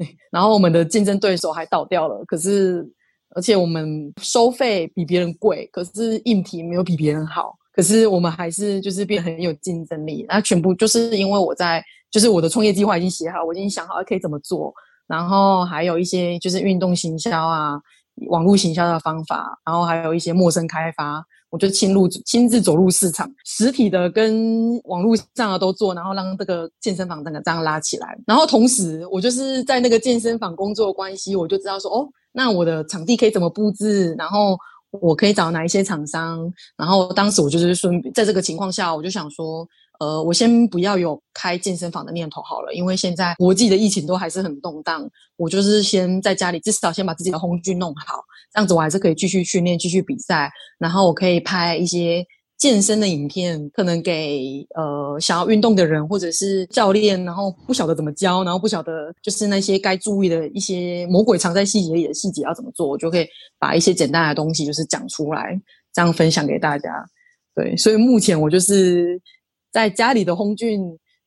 然后我们的竞争对手还倒掉了，可是而且我们收费比别人贵，可是硬体没有比别人好，可是我们还是就是变很有竞争力。那全部就是因为我在，就是我的创业计划已经写好，我已经想好可以怎么做，然后还有一些就是运动行销啊，网络行销的方法，然后还有一些陌生开发，我就亲入亲自走入市场，实体的跟网络上的都做，然后让这个健身房整个这样拉起来。然后同时，我就是在那个健身房工作关系，我就知道说，哦，那我的场地可以怎么布置，然后我可以找哪一些厂商。然后当时我就是顺在这个情况下，我就想说。呃，我先不要有开健身房的念头好了，因为现在国际的疫情都还是很动荡。我就是先在家里，至少先把自己的红具弄好，这样子我还是可以继续训练、继续比赛。然后我可以拍一些健身的影片，可能给呃想要运动的人或者是教练，然后不晓得怎么教，然后不晓得就是那些该注意的一些魔鬼藏在细节里的细节要怎么做，我就可以把一些简单的东西就是讲出来，这样分享给大家。对，所以目前我就是。在家里的轰俊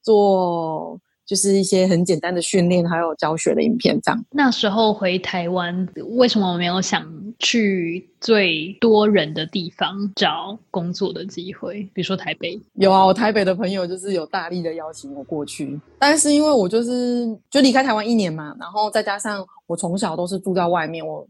做就是一些很简单的训练，还有教学的影片这样。那时候回台湾，为什么我没有想去最多人的地方找工作的机会？比如说台北。有啊，我台北的朋友就是有大力的邀请我过去，但是因为我就是就离开台湾一年嘛，然后再加上我从小都是住在外面，我。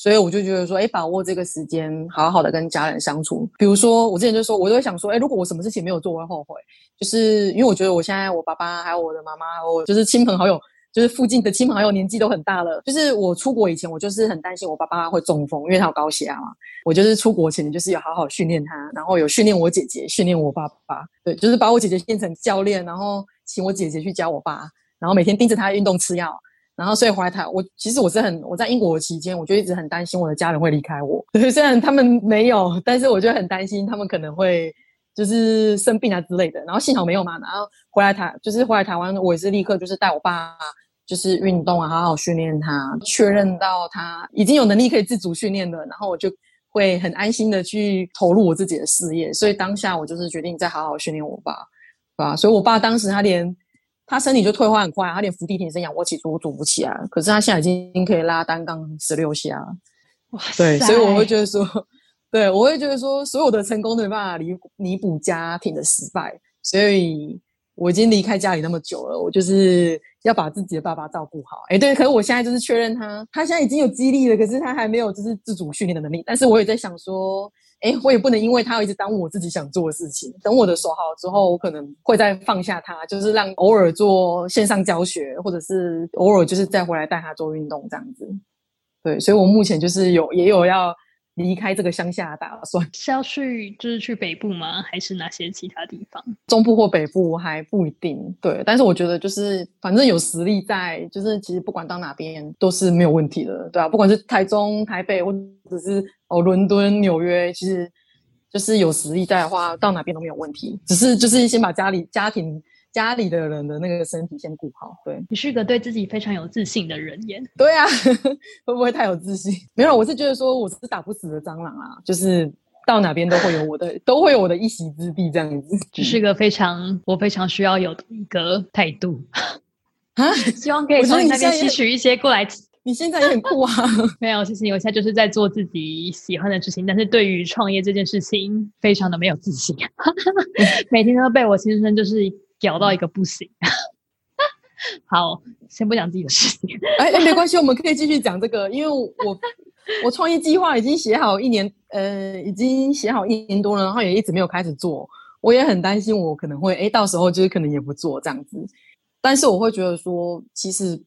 所以我就觉得说，哎，把握这个时间，好好的跟家人相处。比如说，我之前就说，我就会想说，哎，如果我什么事情没有做，我会后悔。就是因为我觉得我现在我爸爸还有我的妈妈，我就是亲朋好友，就是附近的亲朋好友年纪都很大了。就是我出国以前，我就是很担心我爸爸会中风，因为他有高血压嘛。我就是出国前，就是有好好训练他，然后有训练我姐姐，训练我爸爸。对，就是把我姐姐变成教练，然后请我姐姐去教我爸，然后每天盯着他运动吃药。然后，所以回来台，我其实我是很我在英国期间，我就一直很担心我的家人会离开我。虽然他们没有，但是我就很担心他们可能会就是生病啊之类的。然后幸好没有嘛。然后回来台，就是回来台湾，我也是立刻就是带我爸就是运动啊，好好训练他，确认到他已经有能力可以自主训练了，然后我就会很安心的去投入我自己的事业。所以当下我就是决定再好好训练我爸，对吧？所以我爸当时他连。他身体就退化很快，他连伏地挺身、仰卧起坐都做不起来。可是他现在已经可以拉单杠十六下，哇！对，所以我会觉得说，对我会觉得说，所有的成功都没办法弥弥补家庭的失败。所以我已经离开家里那么久了，我就是要把自己的爸爸照顾好。哎，对，可是我现在就是确认他，他现在已经有肌力了，可是他还没有就是自主训练的能力。但是我也在想说。哎，我也不能因为他一直耽误我自己想做的事情。等我的手好之后，我可能会再放下他，就是让偶尔做线上教学，或者是偶尔就是再回来带他做运动这样子。对，所以我目前就是有也有要离开这个乡下的打算。是要去就是去北部吗？还是哪些其他地方？中部或北部还不一定。对，但是我觉得就是反正有实力在，就是其实不管到哪边都是没有问题的，对啊，不管是台中、台北或者是。哦，伦敦、纽约，其实就是有实力在的话，到哪边都没有问题。只是就是先把家里、家庭、家里的人的那个身体先顾好。对你是一个对自己非常有自信的人耶。对啊，会不会太有自信？没有，我是觉得说我是打不死的蟑螂啊，就是到哪边都会有我的，都会有我的一席之地这样子。只是个非常我非常需要有的一个态度啊，希望可以从你那边吸取一些过来。你现在也很酷啊！没有，其实我现在就是在做自己喜欢的事情，但是对于创业这件事情，非常的没有自信，每天都被我先生就是屌到一个不行。好，先不讲自己的事情。哎哎，没关系，我们可以继续讲这个，因为我我创业计划已经写好一年，呃，已经写好一年多了，然后也一直没有开始做。我也很担心，我可能会哎，到时候就是可能也不做这样子。但是我会觉得说，其实。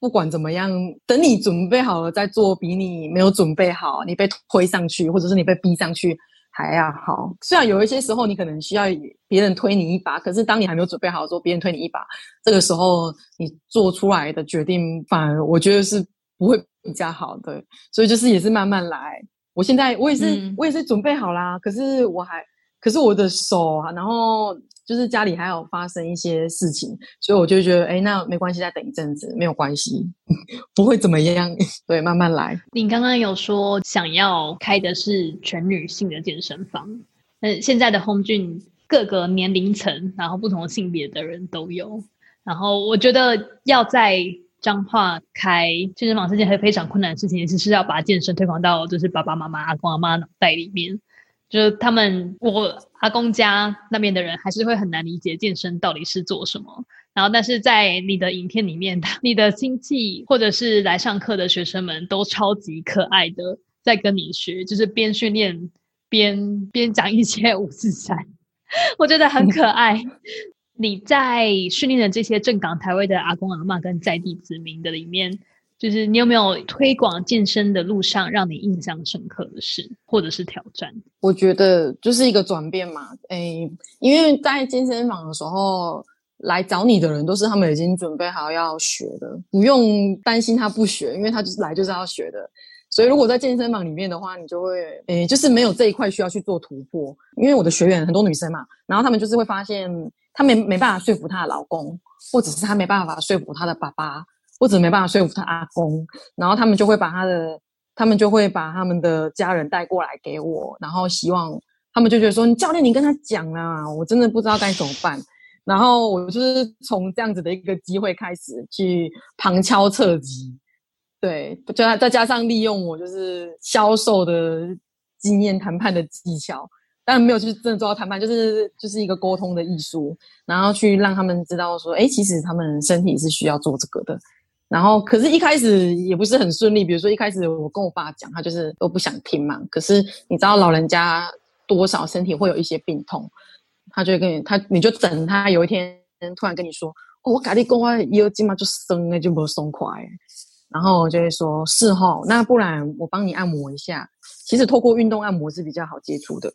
不管怎么样，等你准备好了再做，比你没有准备好，你被推上去，或者是你被逼上去还要好。虽然有一些时候你可能需要别人推你一把，可是当你还没有准备好的时候，别人推你一把，这个时候你做出来的决定，反而我觉得是不会比较好的。所以就是也是慢慢来。我现在我也是我也是准备好啦，可是我还可是我的手啊，然后。就是家里还有发生一些事情，所以我就觉得，哎，那没关系，再等一阵子，没有关系，不会怎么样。对，慢慢来。你刚刚有说想要开的是全女性的健身房，嗯，现在的 home 俊各个年龄层，然后不同性别的人都有。然后我觉得要在彰化开健身房是件非常困难的事情，其是要把健身推广到就是爸爸妈妈、阿公阿妈脑袋里面。就是他们我阿公家那边的人还是会很难理解健身到底是做什么。然后，但是在你的影片里面，你的亲戚或者是来上课的学生们都超级可爱的，在跟你学，就是边训练边边讲一些五字山，我觉得很可爱。你在训练的这些正港台位的阿公阿妈跟在地子民的里面，就是你有没有推广健身的路上让你印象深刻的事，或者是挑战？我觉得就是一个转变嘛，诶，因为在健身房的时候。来找你的人都是他们已经准备好要学的，不用担心他不学，因为他就是来就是要学的。所以如果在健身房里面的话，你就会诶，就是没有这一块需要去做突破。因为我的学员很多女生嘛，然后他们就是会发现，她没没办法说服她的老公，或者是她没办法说服她的爸爸，或者没办法说服他阿公，然后他们就会把他的，他们就会把他们的家人带过来给我，然后希望他们就觉得说，教练你跟他讲啊，我真的不知道该怎么办。然后我就是从这样子的一个机会开始去旁敲侧击，对，就再加上利用我就是销售的经验、谈判的技巧，当然没有去真的做到谈判，就是就是一个沟通的艺术，然后去让他们知道说，哎，其实他们身体是需要做这个的。然后，可是一开始也不是很顺利，比如说一开始我跟我爸讲，他就是都不想听嘛。可是你知道老人家多少身体会有一些病痛。他就跟你，他你就等他有一天突然跟你说：“哦，我改你讲话腰筋嘛就松了，就不松快。”然后我就会说：“是哈，那不然我帮你按摩一下。其实透过运动按摩是比较好接触的。”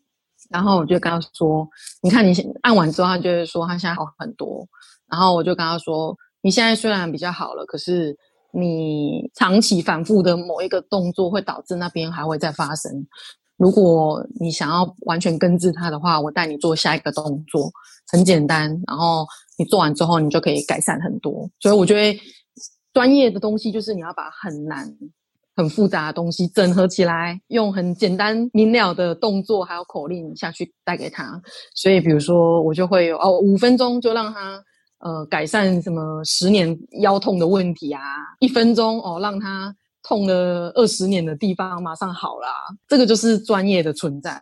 然后我就跟他说：“你看你按完之后，他就会说他现在好很多。”然后我就跟他说：“你现在虽然比较好了，可是你长期反复的某一个动作会导致那边还会再发生。”如果你想要完全根治它的话，我带你做下一个动作，很简单。然后你做完之后，你就可以改善很多。所以我觉得专业的东西就是你要把很难、很复杂的东西整合起来，用很简单明了的动作还有口令下去带给他。所以比如说，我就会有哦，五分钟就让他呃改善什么十年腰痛的问题啊，一分钟哦让他。痛了二十年的地方马上好啦，这个就是专业的存在，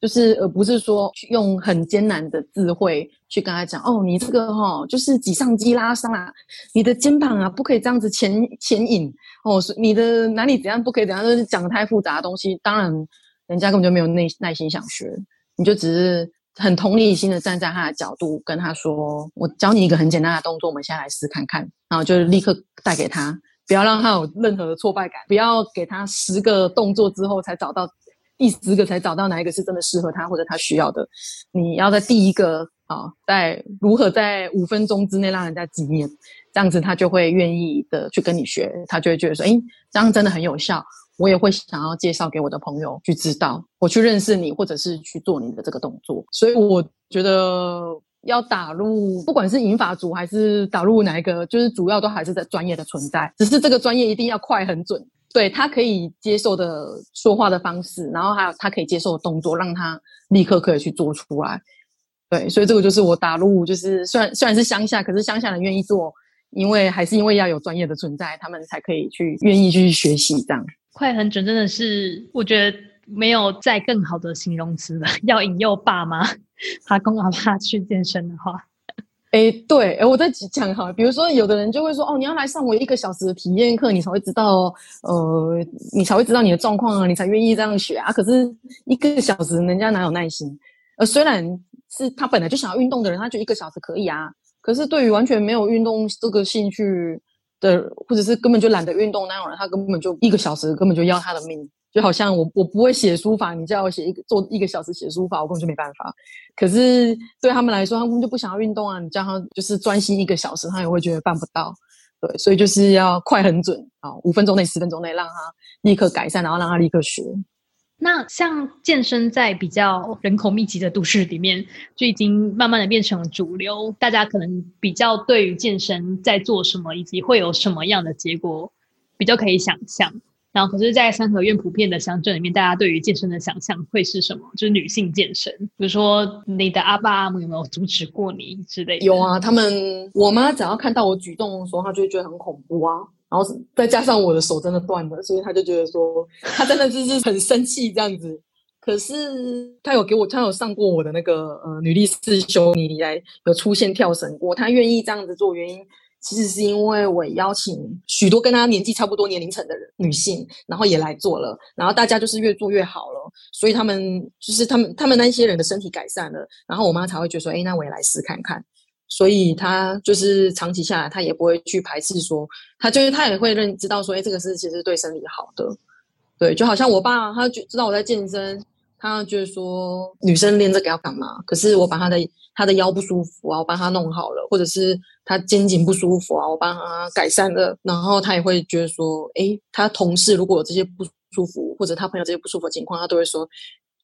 就是而不是说用很艰难的智慧去跟他讲哦，你这个哈就是脊上肌拉伤啊，你的肩膀啊不可以这样子前前引哦，你的哪里怎样不可以怎样，就是讲的太复杂的东西，当然人家根本就没有耐耐心想学，你就只是很同理心的站在他的角度跟他说，我教你一个很简单的动作，我们先来试看看，然后就立刻带给他。不要让他有任何的挫败感，不要给他十个动作之后才找到第十个才找到哪一个是真的适合他或者他需要的。你要在第一个啊，在如何在五分钟之内让人家惊艳，这样子他就会愿意的去跟你学，他就会觉得说，哎，这样真的很有效，我也会想要介绍给我的朋友去知道，我去认识你，或者是去做你的这个动作。所以我觉得。要打入，不管是引法组还是打入哪一个，就是主要都还是在专业的存在。只是这个专业一定要快很准，对他可以接受的说话的方式，然后还有他可以接受的动作，让他立刻可以去做出来。对，所以这个就是我打入，就是虽然虽然是乡下，可是乡下人愿意做，因为还是因为要有专业的存在，他们才可以去愿意去学习这样。快很准，真的是我觉得没有再更好的形容词了。要引诱爸妈。他公阿爸去健身的话，哎，对，哎，我在讲哈，比如说有的人就会说，哦，你要来上我一个小时的体验课，你才会知道，呃，你才会知道你的状况啊，你才愿意这样学啊。可是一个小时，人家哪有耐心？呃，虽然是他本来就想要运动的人，他就一个小时可以啊。可是对于完全没有运动这个兴趣的，或者是根本就懒得运动那种人，他根本就一个小时根本就要他的命。就好像我我不会写书法，你叫我写一个做一个小时写书法，我根本就没办法。可是对他们来说，他们就不想要运动啊。你叫他就是专心一个小时，他也会觉得办不到。对，所以就是要快很准啊，五分钟内、十分钟内让他立刻改善，然后让他立刻学。那像健身在比较人口密集的都市里面，就已经慢慢的变成主流，大家可能比较对于健身在做什么，以及会有什么样的结果，比较可以想象。然后，可是，在三合院普遍的乡镇里面，大家对于健身的想象会是什么？就是女性健身，比如说你的阿爸阿母有没有阻止过你之类？有啊，他们我妈只要看到我举动的时候，她就会觉得很恐怖啊。然后再加上我的手真的断了，所以他就觉得说，他真的就是很生气这样子。可是他有给我，他有上过我的那个呃女力士修你来有出现跳绳过，他愿意这样子做原因。其实是因为我邀请许多跟他年纪差不多年龄层的人女性，然后也来做了，然后大家就是越做越好了，所以他们就是他们他们那些人的身体改善了，然后我妈才会觉得说，哎，那我也来试看看。所以他就是长期下来，他也不会去排斥说，他就是他也会认知道说，哎，这个是其实对身体好的。对，就好像我爸，他就知道我在健身，他就是说女生练这个要干嘛？可是我把他的。他的腰不舒服啊，我帮他弄好了，或者是他肩颈不舒服啊，我帮他改善了，然后他也会觉得说，哎，他同事如果有这些不舒服，或者他朋友这些不舒服情况，他都会说，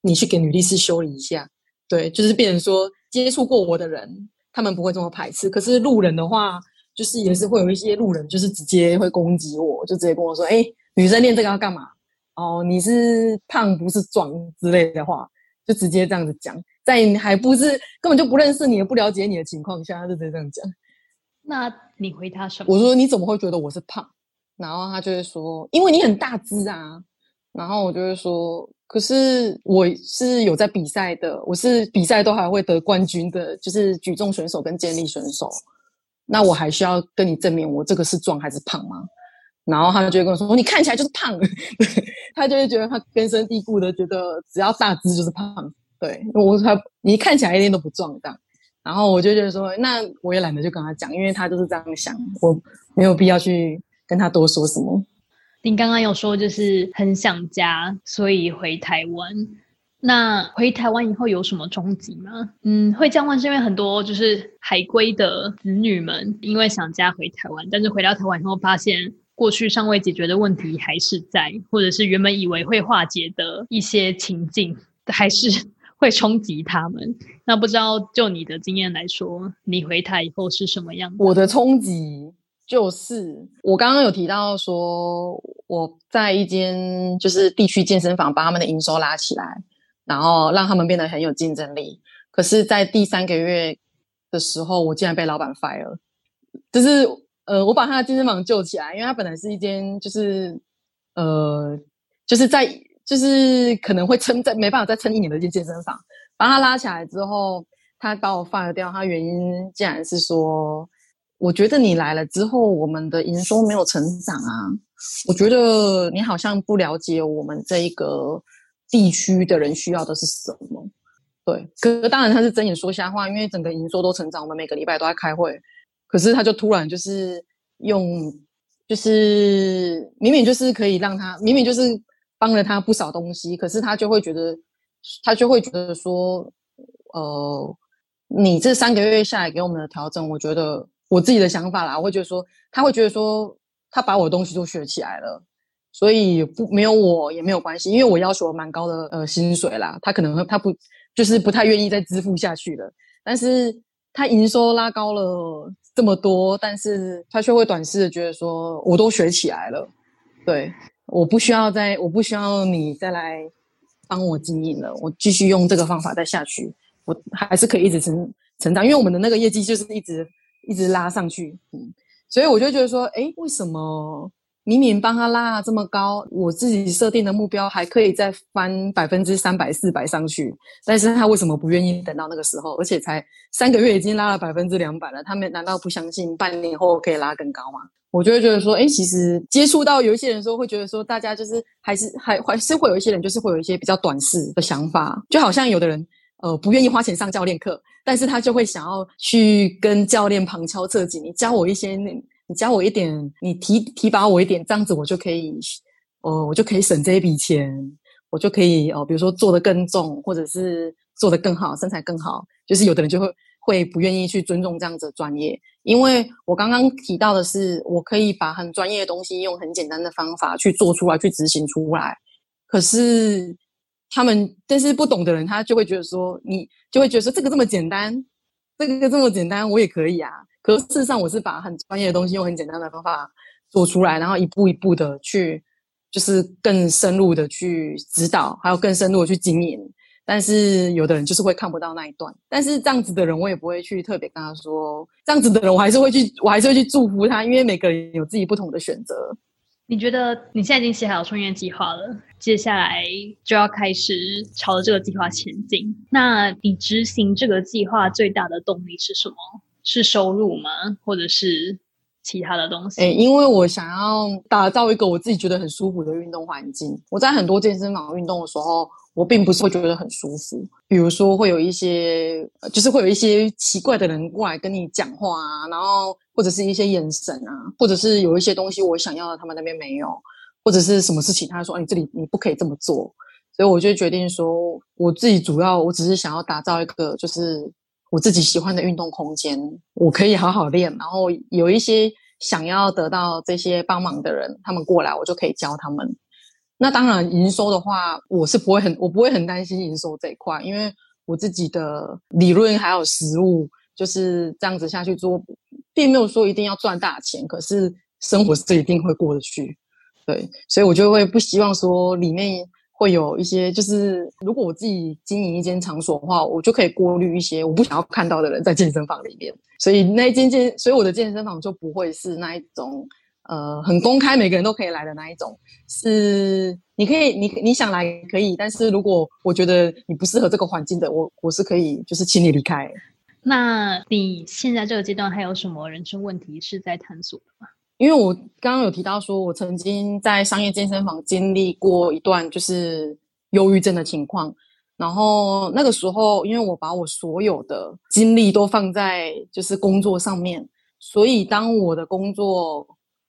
你去给女律师修理一下。对，就是变成说接触过我的人，他们不会这么排斥，可是路人的话，就是也是会有一些路人，就是直接会攻击我，就直接跟我说，哎，女生练这个要干嘛？哦，你是胖不是壮之类的话，就直接这样子讲。在还不是根本就不认识你、也不了解你的情况下，他就直接这样讲。那你回他什么？我说你怎么会觉得我是胖？然后他就会说，因为你很大只啊。然后我就会说，可是我是有在比赛的，我是比赛都还会得冠军的，就是举重选手跟健力选手。那我还需要跟你证明我这个是壮还是胖吗？然后他就会跟我说，你看起来就是胖。他就会觉得他根深蒂固的觉得，只要大只就是胖。对，我他你看起来一点都不壮这样，然后我就觉得说，那我也懒得就跟他讲，因为他就是这样想，我没有必要去跟他多说什么。您刚刚有说就是很想家，所以回台湾。那回台湾以后有什么冲击吗？嗯，会降温是因为很多就是海归的子女们因为想家回台湾，但是回到台湾以后发现过去尚未解决的问题还是在，或者是原本以为会化解的一些情境还是。会冲击他们，那不知道就你的经验来说，你回台以后是什么样？我的冲击就是我刚刚有提到说，我在一间就是地区健身房把他们的营收拉起来，然后让他们变得很有竞争力。可是，在第三个月的时候，我竟然被老板 fire，就是呃，我把他的健身房救起来，因为他本来是一间就是呃，就是在。就是可能会撑在没办法再撑一年的一间健身房，把他拉起来之后，他把我 fire 掉。他原因竟然是说，我觉得你来了之后，我们的营收没有成长啊。我觉得你好像不了解我们这一个地区的人需要的是什么。对，可当然他是睁眼说瞎话，因为整个营收都成长，我们每个礼拜都在开会。可是他就突然就是用，就是明明就是可以让他，明明就是。帮了他不少东西，可是他就会觉得，他就会觉得说，呃，你这三个月下来给我们的调整，我觉得我自己的想法啦，我会觉得说，他会觉得说，他把我的东西都学起来了，所以不没有我也没有关系，因为我要求蛮高的呃薪水啦，他可能他不就是不太愿意再支付下去了，但是他营收拉高了这么多，但是他却会短视的觉得说，我都学起来了，对。我不需要再，我不需要你再来帮我经营了。我继续用这个方法再下去，我还是可以一直成成长，因为我们的那个业绩就是一直一直拉上去。嗯，所以我就觉得说，哎，为什么明明帮他拉这么高，我自己设定的目标还可以再翻百分之三百、四百上去，但是他为什么不愿意等到那个时候？而且才三个月已经拉了百分之两百了，他们难道不相信半年后可以拉更高吗？我就会觉得说，哎，其实接触到有一些人说，会觉得说，大家就是还是还还是会有一些人，就是会有一些比较短视的想法，就好像有的人，呃，不愿意花钱上教练课，但是他就会想要去跟教练旁敲侧击，你教我一些，你教我一点，你提提拔我一点，这样子我就可以，哦，我就可以省这一笔钱，我就可以哦，比如说做的更重，或者是做的更好，身材更好，就是有的人就会。会不愿意去尊重这样子的专业，因为我刚刚提到的是，我可以把很专业的东西用很简单的方法去做出来，去执行出来。可是他们，但是不懂的人，他就会觉得说，你就会觉得说，这个这么简单，这个这么简单，我也可以啊。可是事实上，我是把很专业的东西用很简单的方法做出来，然后一步一步的去，就是更深入的去指导，还有更深入的去经营。但是有的人就是会看不到那一段，但是这样子的人我也不会去特别跟他说，这样子的人我还是会去，我还是会去祝福他，因为每个人有自己不同的选择。你觉得你现在已经写好创业计划了，接下来就要开始朝着这个计划前进。那你执行这个计划最大的动力是什么？是收入吗？或者是其他的东西？哎，因为我想要打造一个我自己觉得很舒服的运动环境。我在很多健身房运动的时候，我并不是会觉得很舒服。比如说，会有一些，就是会有一些奇怪的人过来跟你讲话啊，然后。或者是一些眼神啊，或者是有一些东西我想要的，他们那边没有，或者是什么事情，他说：“你这里你不可以这么做。”所以我就决定说，我自己主要我只是想要打造一个就是我自己喜欢的运动空间，我可以好好练，然后有一些想要得到这些帮忙的人，他们过来，我就可以教他们。那当然，营收的话，我是不会很，我不会很担心营收这一块，因为我自己的理论还有实物。就是这样子下去做，并没有说一定要赚大钱，可是生活是一定会过得去，对，所以我就会不希望说里面会有一些，就是如果我自己经营一间场所的话，我就可以过滤一些我不想要看到的人在健身房里面，所以那一间健，所以我的健身房就不会是那一种，呃，很公开，每个人都可以来的那一种，是你可以，你你想来可以，但是如果我觉得你不适合这个环境的，我我是可以就是请你离开。那你现在这个阶段还有什么人生问题是在探索的吗？因为我刚刚有提到说，我曾经在商业健身房经历过一段就是忧郁症的情况，然后那个时候，因为我把我所有的精力都放在就是工作上面，所以当我的工作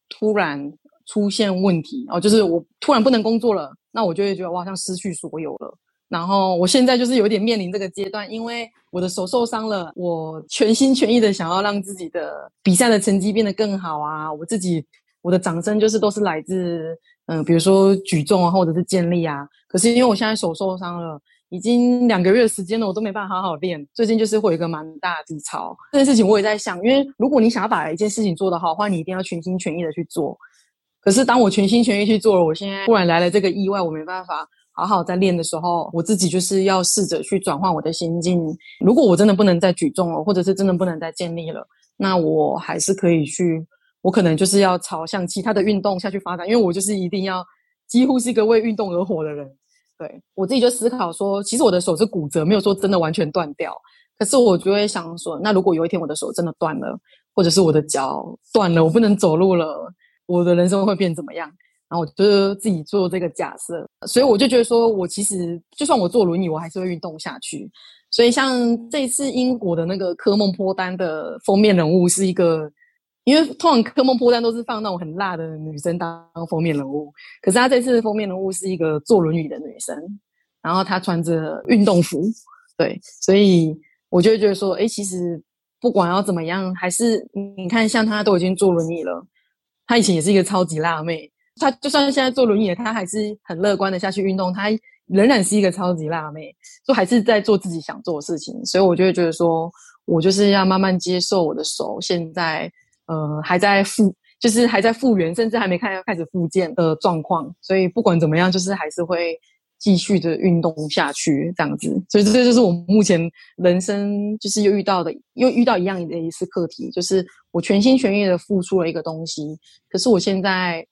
突然出现问题哦，就是我突然不能工作了，那我就会觉得我好像失去所有了。然后我现在就是有点面临这个阶段，因为我的手受伤了，我全心全意的想要让自己的比赛的成绩变得更好啊！我自己我的掌声就是都是来自嗯，比如说举重啊，或者是健力啊。可是因为我现在手受伤了，已经两个月时间了，我都没办法好好练。最近就是会有一个蛮大的低潮，这件事情我也在想，因为如果你想要把一件事情做得好的，话你一定要全心全意的去做。可是当我全心全意去做了，我现在突然来了这个意外，我没办法。好好在练的时候，我自己就是要试着去转换我的心境。如果我真的不能再举重了，或者是真的不能再建立了，那我还是可以去。我可能就是要朝向其他的运动下去发展，因为我就是一定要几乎是一个为运动而活的人。对我自己就思考说，其实我的手是骨折，没有说真的完全断掉。可是我就会想说，那如果有一天我的手真的断了，或者是我的脚断了，我不能走路了，我的人生会变怎么样？然后我就自己做这个假设，所以我就觉得说，我其实就算我坐轮椅，我还是会运动下去。所以像这次英国的那个科梦坡丹的封面人物是一个，因为通常科梦坡丹都是放那种很辣的女生当封面人物，可是他这次封面人物是一个坐轮椅的女生，然后她穿着运动服，对，所以我就觉得说，哎，其实不管要怎么样，还是你看，像她都已经坐轮椅了，她以前也是一个超级辣妹。他就算现在坐轮椅，他还是很乐观的下去运动。他仍然是一个超级辣妹，就还是在做自己想做的事情。所以我就会觉得说，我就是要慢慢接受我的手现在呃还在复，就是还在复原，甚至还没开开始复健的状况。所以不管怎么样，就是还是会继续的运动下去这样子。所以这就是我目前人生就是又遇到的，又遇到一样的一次课题，就是我全心全意的付出了一个东西，可是我现在。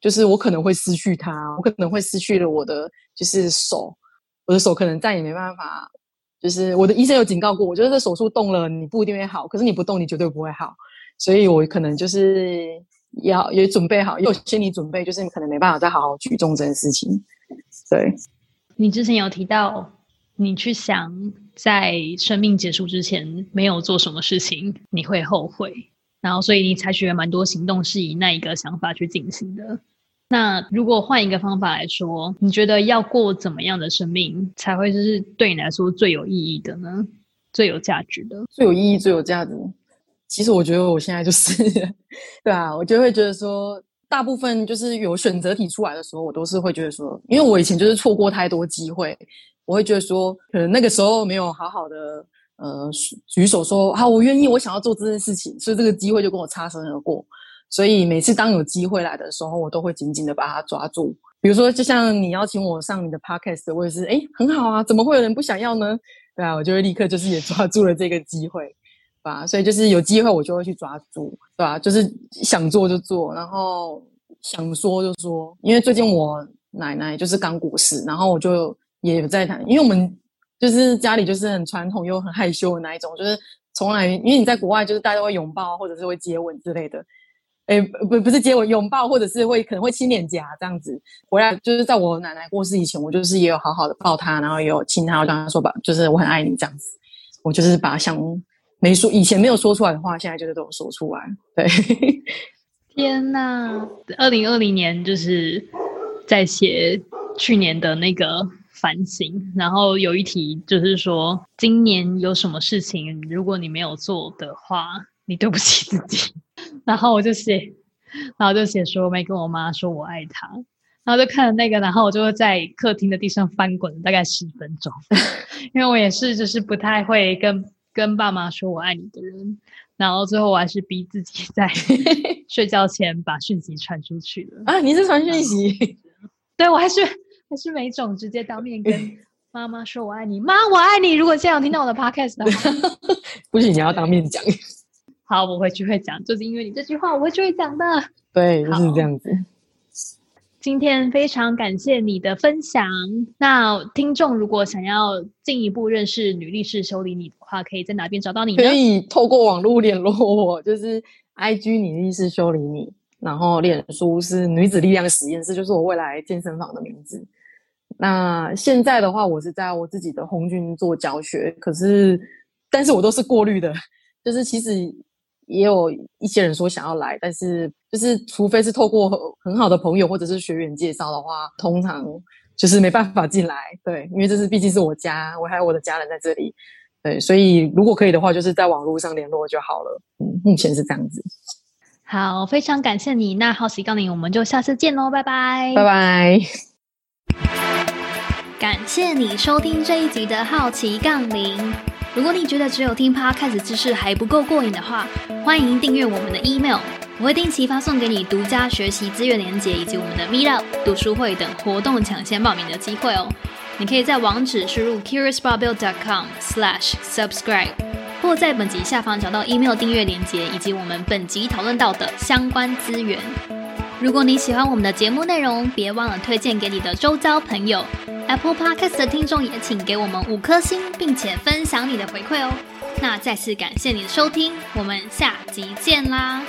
就是我可能会失去它，我可能会失去了我的就是手，我的手可能再也没办法。就是我的医生有警告过，我就是这手术动了，你不一定会好，可是你不动，你绝对不会好。所以我可能就是要也准备好，有心理准备，就是你可能没办法再好好举重这件事情。对，你之前有提到，你去想在生命结束之前没有做什么事情，你会后悔。然后，所以你采取了蛮多行动，是以那一个想法去进行的。那如果换一个方法来说，你觉得要过怎么样的生命才会就是对你来说最有意义的呢？最有价值的？最有意义、最有价值？其实我觉得我现在就是，对啊，我就会觉得说，大部分就是有选择题出来的时候，我都是会觉得说，因为我以前就是错过太多机会，我会觉得说，可能那个时候没有好好的。呃，举手说好，我愿意，我想要做这件事情，所以这个机会就跟我擦身而过。所以每次当有机会来的时候，我都会紧紧的把它抓住。比如说，就像你邀请我上你的 podcast，我也是，哎，很好啊，怎么会有人不想要呢？对啊，我就会立刻就是也抓住了这个机会，对吧？所以就是有机会我就会去抓住，对吧？就是想做就做，然后想说就说，因为最近我奶奶就是刚过世，然后我就也有在谈，因为我们就是家里就是很传统又很害羞的那一种，就是从来因为你在国外就是大家会拥抱或者是会接吻之类的，哎不不是接吻拥抱或者是会可能会亲脸颊这样子，回来就是在我奶奶过世以前，我就是也有好好的抱她，然后也有亲她，我跟她说吧，就是我很爱你这样子，我就是把想没说以前没有说出来的话，现在就是都有说出来，对。天呐，二零二零年就是在写去年的那个反省，然后有一题就是说，今年有什么事情如果你没有做的话，你对不起自己。然后我就写，然后就写说没跟我妈说我爱她，然后就看了那个，然后我就会在客厅的地上翻滚大概十分钟，因为我也是就是不太会跟跟爸妈说我爱你的人。然后最后我还是逼自己在 睡觉前把讯息传出去了啊！你是传讯息？对我还是还是每种直接当面跟 妈妈说我爱你，妈我爱你。如果现在有听到我的 podcast 的话，不行，你要当面讲。好，我回去会讲，就是因为你这句话，我会去会讲的。对，就是这样子。今天非常感谢你的分享。那听众如果想要进一步认识女力士修理你的话，可以在哪边找到你？可以透过网络联络我，就是 I G 女力士修理你，然后脸书是女子力量实验室，就是我未来健身房的名字。那现在的话，我是在我自己的红军做教学，可是但是我都是过滤的，就是其实。也有一些人说想要来，但是就是除非是透过很好的朋友或者是学员介绍的话，通常就是没办法进来。对，因为这是毕竟是我家，我还有我的家人在这里。对，所以如果可以的话，就是在网络上联络就好了。嗯，目前是这样子。好，非常感谢你。那好奇杠铃，我们就下次见喽，拜拜，拜拜。感谢你收听这一集的好奇杠铃。如果你觉得只有听 Podcast 知识还不够过瘾的话，欢迎订阅我们的 email，我会定期发送给你独家学习资源连接以及我们的 Meetup 读书会等活动抢先报名的机会哦。你可以在网址输入 curiousbarbell.com/slash/subscribe，或在本集下方找到 email 订阅连接以及我们本集讨论到的相关资源。如果你喜欢我们的节目内容，别忘了推荐给你的周遭朋友。Apple Podcast 的听众也请给我们五颗星，并且分享你的回馈哦。那再次感谢你的收听，我们下集见啦！